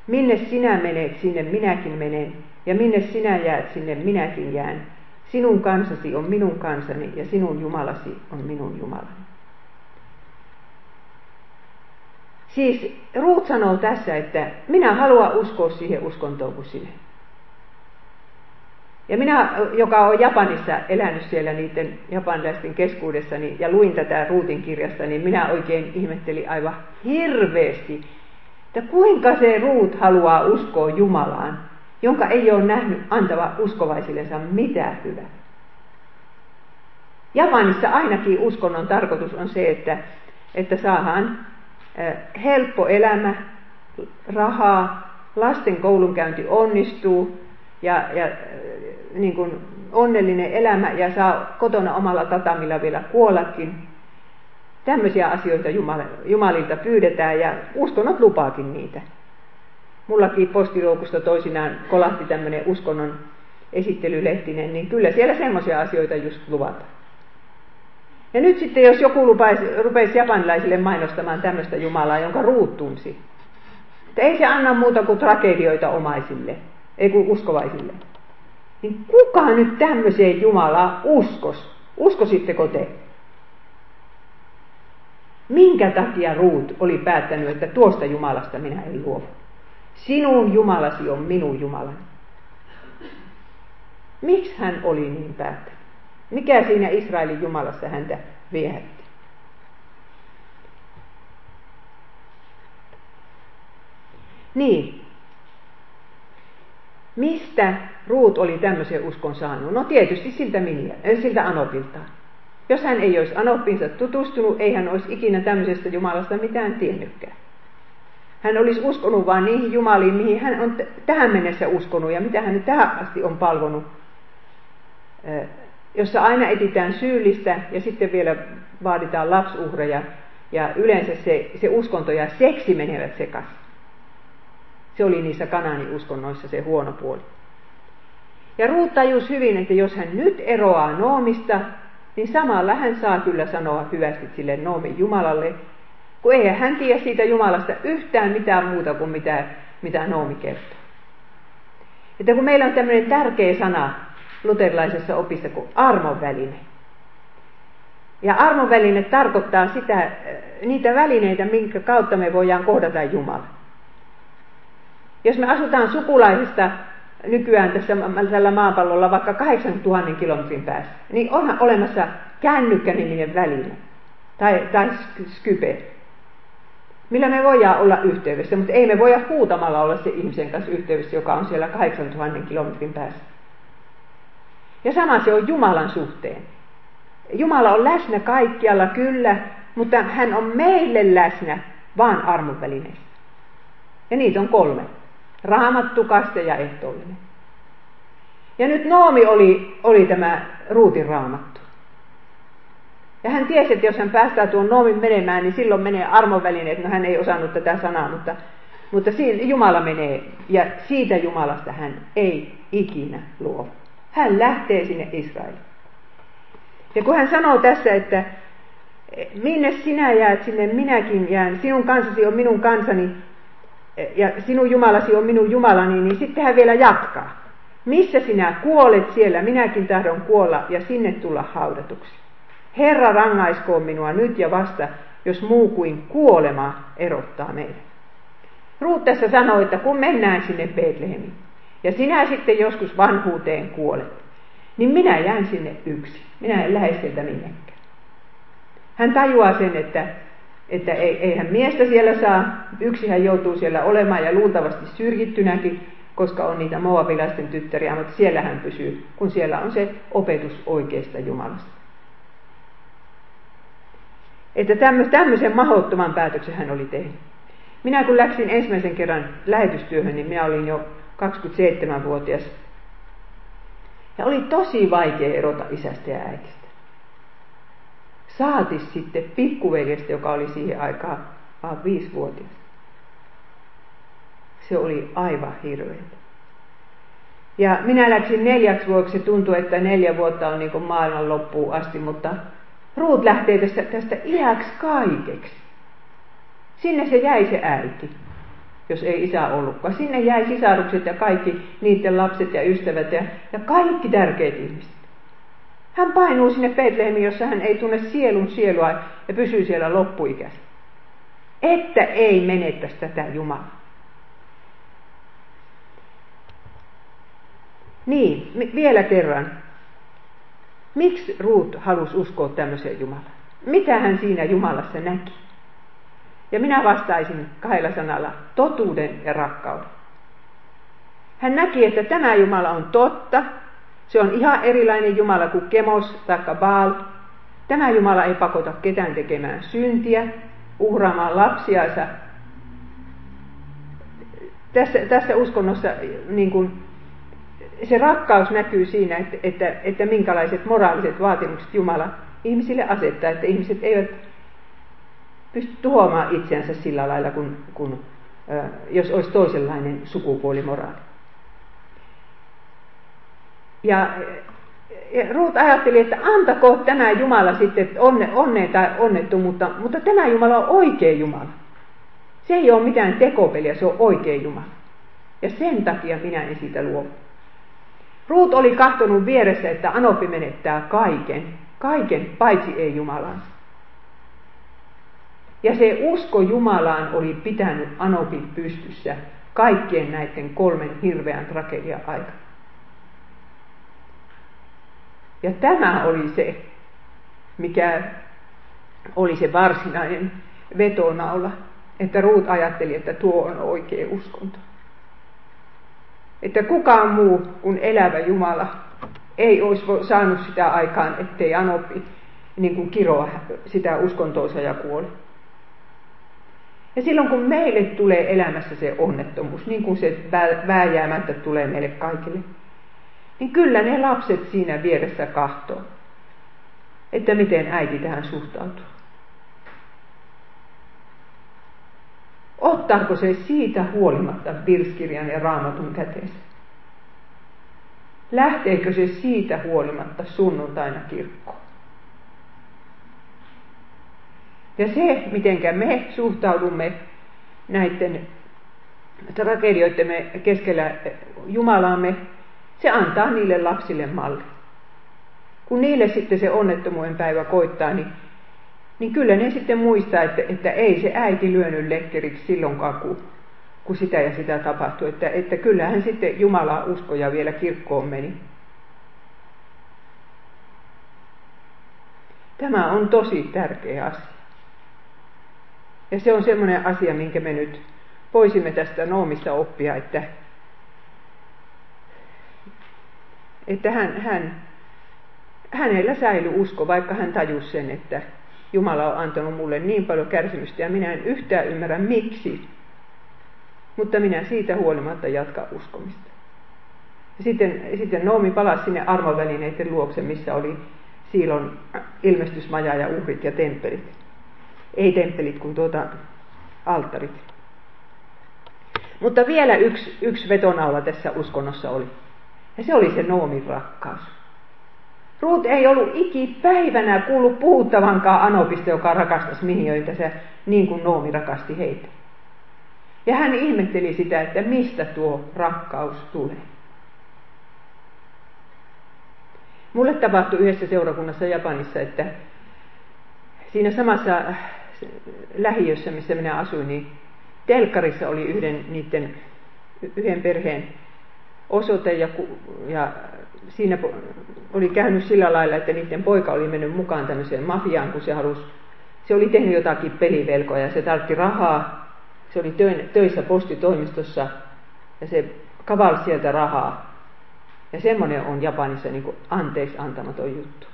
Minne sinä menet, sinne minäkin menen, ja minne sinä jäät, sinne minäkin jään. Sinun kansasi on minun kansani, ja sinun Jumalasi on minun Jumalani. Siis Ruut sanoo tässä, että minä haluan uskoa siihen uskontoon kuin sinä. Ja minä, joka olen Japanissa elänyt siellä niiden japanilaisten keskuudessa niin, ja luin tätä Ruutin kirjasta, niin minä oikein ihmettelin aivan hirveästi, että kuinka se Ruut haluaa uskoa Jumalaan, jonka ei ole nähnyt antava uskovaisillensa mitään hyvää. Japanissa ainakin uskonnon tarkoitus on se, että, että saadaan helppo elämä, rahaa, lasten koulunkäynti onnistuu ja, ja niin kuin onnellinen elämä ja saa kotona omalla tatamilla vielä kuollakin. Tämmöisiä asioita Jumalilta pyydetään ja uskonnot lupaakin niitä. Mullakin postiloukusta toisinaan kolahti tämmöinen uskonnon esittelylehtinen, niin kyllä siellä semmoisia asioita just luvataan. Ja nyt sitten, jos joku lupaisi, rupeisi japanilaisille mainostamaan tämmöistä Jumalaa, jonka ruut tunsi, että ei se anna muuta kuin tragedioita omaisille, ei kuin uskovaisille. Niin kuka nyt tämmöiseen Jumalaa uskos? Uskositteko te? Minkä takia Ruut oli päättänyt, että tuosta Jumalasta minä en luovu? Sinun Jumalasi on minun Jumalani. Miksi hän oli niin päättänyt? Mikä siinä Israelin Jumalassa häntä viehätti? Niin, Mistä Ruut oli tämmöisen uskon saanut? No tietysti siltä, Minja, äh, siltä Anopilta. Jos hän ei olisi Anoppinsa tutustunut, ei hän olisi ikinä tämmöisestä Jumalasta mitään tiennytkään. Hän olisi uskonut vain niihin Jumaliin, mihin hän on tähän mennessä uskonut ja mitä hän tähän asti on palvonut. Äh, jossa aina etitään syyllistä ja sitten vielä vaaditaan lapsuhreja ja yleensä se, se uskonto ja seksi menevät sekaisin. Se oli niissä uskonnoissa se huono puoli. Ja Ruut tajus hyvin, että jos hän nyt eroaa Noomista, niin samalla hän saa kyllä sanoa hyvästi sille Noomin Jumalalle, kun ei hän tiedä siitä Jumalasta yhtään mitään muuta kuin mitä, mitä Noomi kertoo. Että kun meillä on tämmöinen tärkeä sana luterilaisessa opissa kuin armon väline. Ja armon väline tarkoittaa sitä, niitä välineitä, minkä kautta me voidaan kohdata Jumala. Jos me asutaan sukulaisista nykyään tässä tällä maapallolla vaikka 8000 kilometrin päässä, niin onhan olemassa kännykkäniminen väline tai, tai skype, millä me voidaan olla yhteydessä, mutta ei me voida huutamalla olla se ihmisen kanssa yhteydessä, joka on siellä 8000 kilometrin päässä. Ja sama se on Jumalan suhteen. Jumala on läsnä kaikkialla kyllä, mutta hän on meille läsnä vaan armon välineissä. Ja niitä on kolme. Raamattu, kaste ja ehtoollinen. Ja nyt Noomi oli, oli tämä Ruutin raamattu. Ja hän tiesi, että jos hän päästää tuon noomin menemään, niin silloin menee armonvälineet. No hän ei osannut tätä sanaa, mutta, mutta siinä Jumala menee. Ja siitä Jumalasta hän ei ikinä luo. Hän lähtee sinne Israeliin. Ja kun hän sanoo tässä, että minne sinä jäät, sinne minäkin jään, sinun kansasi on minun kansani, ja sinun Jumalasi on minun Jumalani, niin sitten hän vielä jatkaa. Missä sinä kuolet siellä, minäkin tahdon kuolla ja sinne tulla haudatuksi. Herra rangaiskoon minua nyt ja vasta, jos muu kuin kuolema erottaa meidät. Ruut tässä sanoi, että kun mennään sinne Betlehemiin, ja sinä sitten joskus vanhuuteen kuolet, niin minä jään sinne yksi. Minä en lähde sieltä minnekään. Hän tajuaa sen, että, että ei, eihän miestä siellä saa, yksi hän joutuu siellä olemaan ja luultavasti syrjittynäkin, koska on niitä moabilaisten tyttäriä, mutta siellä hän pysyy, kun siellä on se opetus oikeasta Jumalasta. Että tämmöisen mahdottoman päätöksen hän oli tehnyt. Minä kun läksin ensimmäisen kerran lähetystyöhön, niin minä olin jo 27-vuotias. Ja oli tosi vaikea erota isästä ja äitistä. Saati sitten pikkuveljestä, joka oli siihen aikaan vain viisivuotias. Se oli aivan hirveätä. Ja minä läksin neljäksi vuoksi, tuntui, että neljä vuotta on niin maailman loppuun asti, mutta Ruut lähtee tästä, tästä iäksi kaikeksi. Sinne se jäi se äiti, jos ei isä ollutkaan. Sinne jäi sisarukset ja kaikki niiden lapset ja ystävät ja, ja kaikki tärkeät ihmiset. Hän painuu sinne Betlehemiin, jossa hän ei tunne sielun sielua ja pysyy siellä loppuikässä. Että ei menettäisi tätä Jumalaa. Niin, vielä kerran. Miksi Ruut halusi uskoa tämmöiseen Jumalaan? Mitä hän siinä Jumalassa näki? Ja minä vastaisin kahdella sanalla, totuuden ja rakkauden. Hän näki, että tämä Jumala on totta. Se on ihan erilainen Jumala kuin Kemos tai Baal. Tämä Jumala ei pakota ketään tekemään syntiä, uhraamaan lapsiansa. Tässä, tässä uskonnossa niin kuin, se rakkaus näkyy siinä, että, että, että minkälaiset moraaliset vaatimukset Jumala ihmisille asettaa, että ihmiset eivät pysty tuhoamaan itseänsä sillä lailla, kun, kun, jos olisi toisenlainen sukupuolimoraali. Ja, Ruut ajatteli, että antako tämä Jumala sitten onne, onneen tai onnettomuutta, mutta tämä Jumala on oikea Jumala. Se ei ole mitään tekopeliä, se on oikea Jumala. Ja sen takia minä en siitä luovu. Ruut oli kahtonut vieressä, että Anopi menettää kaiken, kaiken paitsi ei Jumalansa. Ja se usko Jumalaan oli pitänyt Anopin pystyssä kaikkien näiden kolmen hirveän tragedian aikana. Ja tämä oli se, mikä oli se varsinainen vetonaula, että Ruut ajatteli, että tuo on oikea uskonto että kukaan muu kuin elävä Jumala ei olisi saanut sitä aikaan, ettei Anopi niin kuin kiroa sitä uskontoonsa ja kuoli. Ja silloin kun meille tulee elämässä se onnettomuus, niin kuin se vääjäämättä tulee meille kaikille, niin kyllä ne lapset siinä vieressä kahtoo, että miten äiti tähän suhtautuu. Ottaako se siitä huolimatta virskirjan ja raamatun käteensä? Lähteekö se siitä huolimatta sunnuntaina kirkkoon? Ja se, miten me suhtaudumme näiden tragedioittemme keskellä Jumalaamme, se antaa niille lapsille malli. Kun niille sitten se onnettomuuden päivä koittaa, niin niin kyllä ne sitten muistaa, että, että ei se äiti lyönyt lekkeriksi silloinkaan, kun, kun sitä ja sitä tapahtui. Että, että kyllähän sitten Jumala uskoja vielä kirkkoon meni. Tämä on tosi tärkeä asia. Ja se on semmoinen asia, minkä me nyt voisimme tästä Noomista oppia, että, että hän, hän, hänellä säilyi usko, vaikka hän tajusi sen, että, Jumala on antanut mulle niin paljon kärsimystä ja minä en yhtään ymmärrä miksi. Mutta minä siitä huolimatta jatka uskomista. Sitten, sitten Noomi palasi sinne armovälineiden luokse, missä oli Siilon ilmestysmaja ja uhrit ja temppelit. Ei temppelit, kun tuota alttarit. Mutta vielä yksi, yksi vetonaula tässä uskonnossa oli. Ja se oli se Noomin rakkaus. Ruut ei ollut ikipäivänä kuullut puhuttavankaan Anopista, joka rakastas miniöitä, se, niin kuin Noomi rakasti heitä. Ja hän ihmetteli sitä, että mistä tuo rakkaus tulee. Mulle tapahtui yhdessä seurakunnassa Japanissa, että siinä samassa lähiössä, missä minä asuin, niin telkkarissa oli yhden niiden, yhden perheen osoite ja, ja siinä oli käynyt sillä lailla, että niiden poika oli mennyt mukaan tämmöiseen mafiaan, kun se halusi, se oli tehnyt jotakin pelivelkoja ja se tartti rahaa. Se oli töissä postitoimistossa ja se kavalsi sieltä rahaa. Ja semmoinen on Japanissa niin kuin anteeksi antamaton juttu.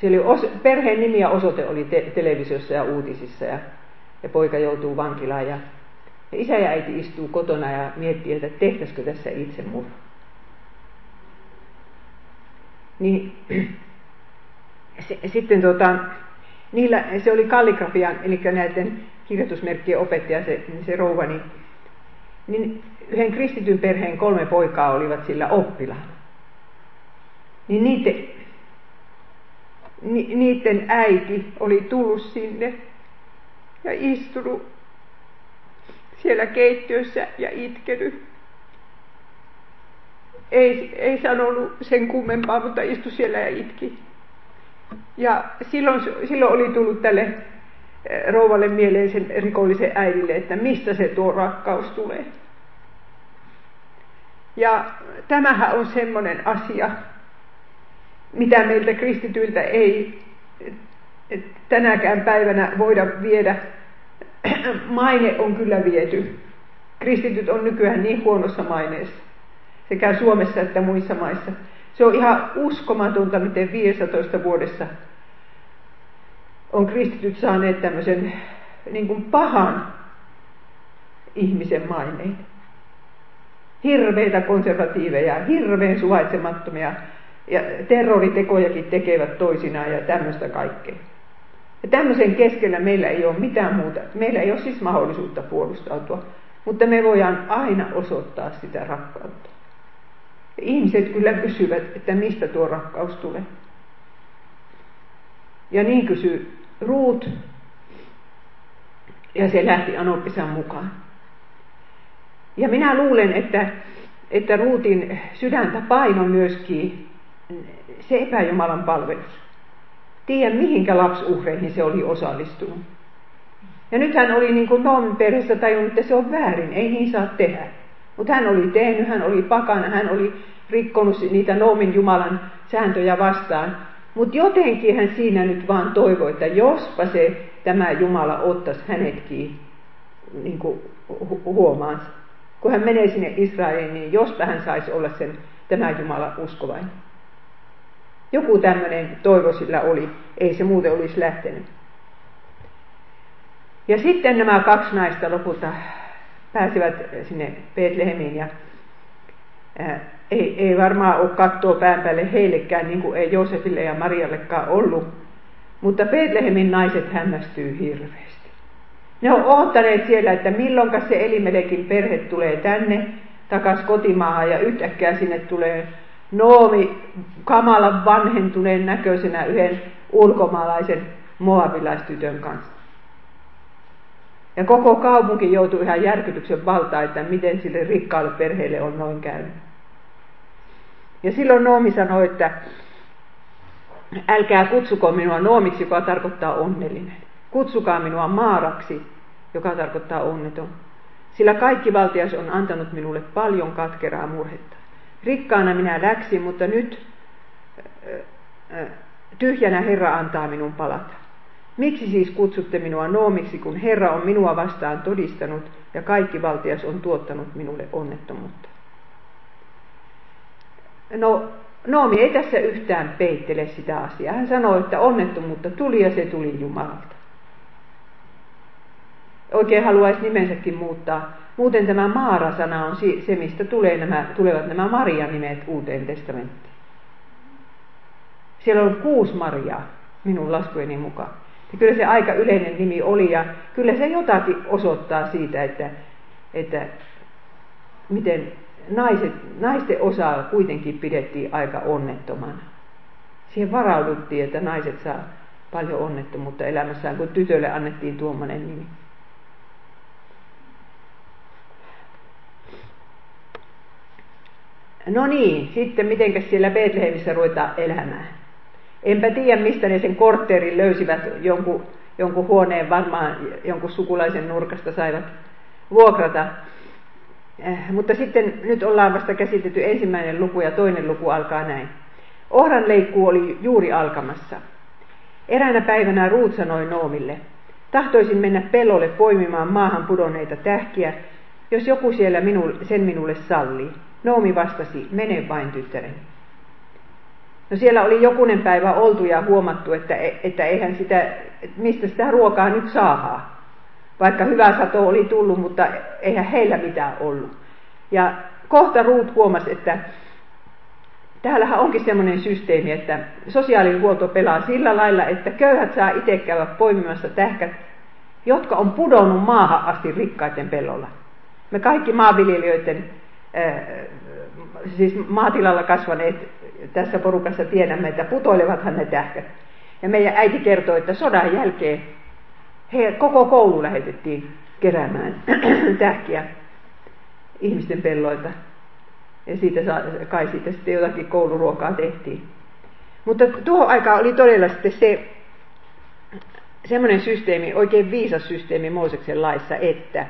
Se oli os, perheen nimi ja osoite oli te, televisiossa ja uutisissa ja, ja poika joutuu vankilaan ja isä ja äiti istuu kotona ja miettii, että tehtäisikö tässä itsemurha. Niin, se, sitten tota, niillä, se oli kalligrafian, eli näiden kirjoitusmerkkien opettaja, se, se rouva, niin, niin yhden kristityn perheen kolme poikaa olivat sillä oppilaana. Niin niiden, ni, niiden äiti oli tullut sinne ja istunut siellä keittiössä ja itkenyt. Ei, ei sanonut sen kummempaa, mutta istui siellä ja itki. Ja silloin, silloin oli tullut tälle eh, rouvalle mieleen sen rikollisen äidille, että mistä se tuo rakkaus tulee. Ja tämähän on semmoinen asia, mitä meiltä kristityiltä ei tänäkään päivänä voida viedä. Maine on kyllä viety. Kristityt on nykyään niin huonossa maineessa, sekä Suomessa että muissa maissa. Se on ihan uskomatonta, miten 15 vuodessa on kristityt saaneet tämmöisen niin kuin pahan ihmisen maineen hirveitä konservatiiveja, hirveän suvaitsemattomia ja terroritekojakin tekevät toisinaan ja tämmöistä kaikkea. Ja tämmöisen keskellä meillä ei ole mitään muuta. Meillä ei ole siis mahdollisuutta puolustautua, mutta me voidaan aina osoittaa sitä rakkautta. Ja ihmiset kyllä kysyvät, että mistä tuo rakkaus tulee. Ja niin kysyy Ruut, ja se lähti Anopisan mukaan. Ja minä luulen, että, että Ruutin sydäntä paino myöskin se epäjumalan palvelus. Tiedän, mihinkä lapsuhreihin se oli osallistunut. Ja nyt hän oli niin kuin Noomin perheessä tajunnut, että se on väärin, ei niin saa tehdä. Mutta hän oli tehnyt, hän oli pakana, hän oli rikkonut niitä Noomin Jumalan sääntöjä vastaan. Mutta jotenkin hän siinä nyt vaan toivoi, että jospa se tämä Jumala ottaisi hänetkin niin kuin huomaansa kun hän menee sinne Israeliin, niin josta hän saisi olla sen tämä Jumala uskovainen. Joku tämmöinen toivo sillä oli, ei se muuten olisi lähtenyt. Ja sitten nämä kaksi naista lopulta pääsevät sinne Betlehemiin ja ää, ei, ei varmaan ole kattoa pään päälle heillekään, niin kuin ei Joosefille ja Mariallekaan ollut. Mutta Betlehemin naiset hämmästyy hirveästi. Ne on odottaneet siellä, että milloinka se Elimelekin perhe tulee tänne takas kotimaahan ja yhtäkkiä sinne tulee Noomi kamalan vanhentuneen näköisenä yhden ulkomaalaisen moabilaistytön kanssa. Ja koko kaupunki joutui ihan järkytyksen valtaan, että miten sille rikkaalle perheelle on noin käynyt. Ja silloin Noomi sanoi, että älkää kutsuko minua Noomiksi, joka tarkoittaa onnellinen. Kutsukaa minua Maaraksi, joka tarkoittaa onneton. Sillä kaikki valtias on antanut minulle paljon katkeraa murhetta. Rikkaana minä läksin, mutta nyt tyhjänä Herra antaa minun palata. Miksi siis kutsutte minua noomiksi, kun Herra on minua vastaan todistanut ja kaikki valtias on tuottanut minulle onnettomuutta? No, Noomi ei tässä yhtään peittele sitä asiaa. Hän sanoi, että onnettomuutta tuli ja se tuli Jumalalta oikein haluaisi nimensäkin muuttaa. Muuten tämä Maara-sana on se, mistä tulee nämä, tulevat nämä Maria-nimet uuteen testamenttiin. Siellä on kuusi Mariaa minun laskujeni mukaan. Ja kyllä se aika yleinen nimi oli ja kyllä se jotakin osoittaa siitä, että, että miten naiset, naisten osaa kuitenkin pidettiin aika onnettomana. Siihen varauduttiin, että naiset saa paljon onnettomuutta elämässään, kun tytölle annettiin tuommoinen nimi. No niin, sitten mitenkäs siellä Betlehemissä ruvetaan elämään. Enpä tiedä, mistä ne sen kortteerin löysivät jonkun, jonkun huoneen, varmaan jonkun sukulaisen nurkasta saivat vuokrata. Eh, mutta sitten nyt ollaan vasta käsitetty ensimmäinen luku ja toinen luku alkaa näin. Ohran leikkuu oli juuri alkamassa. Eräänä päivänä Ruut sanoi Noomille, tahtoisin mennä pellolle poimimaan maahan pudonneita tähkiä, jos joku siellä minu, sen minulle sallii. Noomi vastasi, mene vain tyttäreni. No siellä oli jokunen päivä oltu ja huomattu, että, että eihän sitä, mistä sitä ruokaa nyt saahaa. Vaikka hyvä sato oli tullut, mutta eihän heillä mitään ollut. Ja kohta Ruut huomasi, että täällähän onkin semmoinen systeemi, että sosiaalihuolto pelaa sillä lailla, että köyhät saa itse käydä poimimassa tähkät, jotka on pudonnut maahan asti rikkaiden pellolla. Me kaikki maanviljelijöiden, siis maatilalla kasvaneet tässä porukassa tiedämme, että putoilevathan ne tähkät. Ja meidän äiti kertoi, että sodan jälkeen he, koko koulu lähetettiin keräämään tähkiä ihmisten pelloilta. Ja siitä kai siitä sitten jotakin kouluruokaa tehtiin. Mutta tuohon aikaan oli todella sitten se semmoinen systeemi, oikein viisas systeemi Mooseksen laissa, että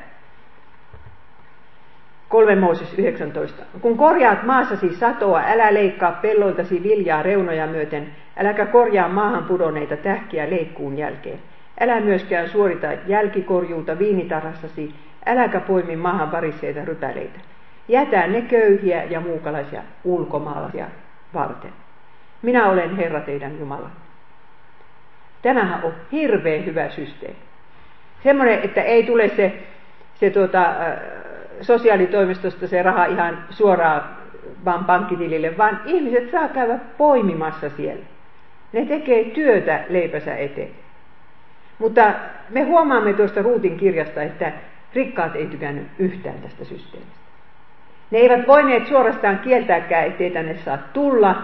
3 Mooses 19. Kun korjaat maassasi satoa, älä leikkaa pelloiltasi viljaa reunoja myöten, äläkä korjaa maahan pudonneita tähkiä leikkuun jälkeen. Älä myöskään suorita jälkikorjuuta viinitarhassasi, äläkä poimi maahan varisseita rypäleitä. Jätä ne köyhiä ja muukalaisia ulkomaalaisia varten. Minä olen Herra teidän Jumala. Tämähän on hirveän hyvä systeemi. Semmoinen, että ei tule se, se tuota, sosiaalitoimistosta se raha ihan suoraan vaan pankkitilille, vaan ihmiset saa käydä poimimassa siellä. Ne tekee työtä leipänsä eteen. Mutta me huomaamme tuosta Ruutin kirjasta, että rikkaat ei tykännyt yhtään tästä systeemistä. Ne eivät voineet suorastaan kieltääkään, ettei tänne saa tulla,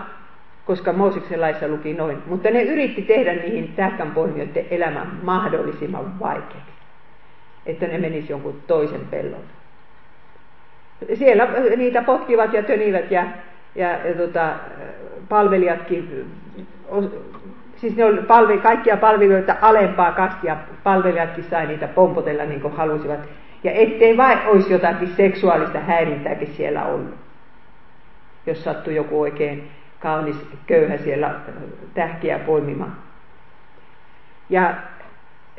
koska Mooseksen laissa luki noin. Mutta ne yritti tehdä niihin tähkänpoimijoiden elämän mahdollisimman vaikeaksi. Että ne menis jonkun toisen pellolle siellä niitä potkivat ja tönivät ja, ja, ja tota, palvelijatkin, siis ne oli palve, kaikkia palvelijoita alempaa kastia, palvelijatkin sai niitä pompotella niin kuin halusivat. Ja ettei vain olisi jotakin seksuaalista häirintääkin siellä ollut. Jos sattui joku oikein kaunis köyhä siellä tähkiä poimimaan. Ja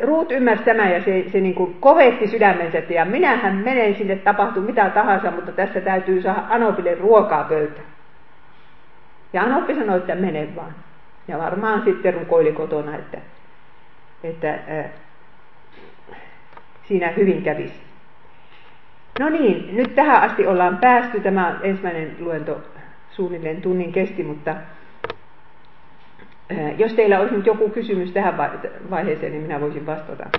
Ruut ymmärsi tämän ja se, se niin kuin kovetti sydämensä, ja minähän menen sinne, tapahtuu mitä tahansa, mutta tässä täytyy saada Anopille ruokaa pöytään. Ja Anoppi sanoi, että mene vaan. Ja varmaan sitten rukoili kotona, että, että äh, siinä hyvin kävisi. No niin, nyt tähän asti ollaan päästy. Tämä ensimmäinen luento suunnilleen tunnin kesti, mutta jos teillä olisi nyt joku kysymys tähän vaiheeseen, niin minä voisin vastata.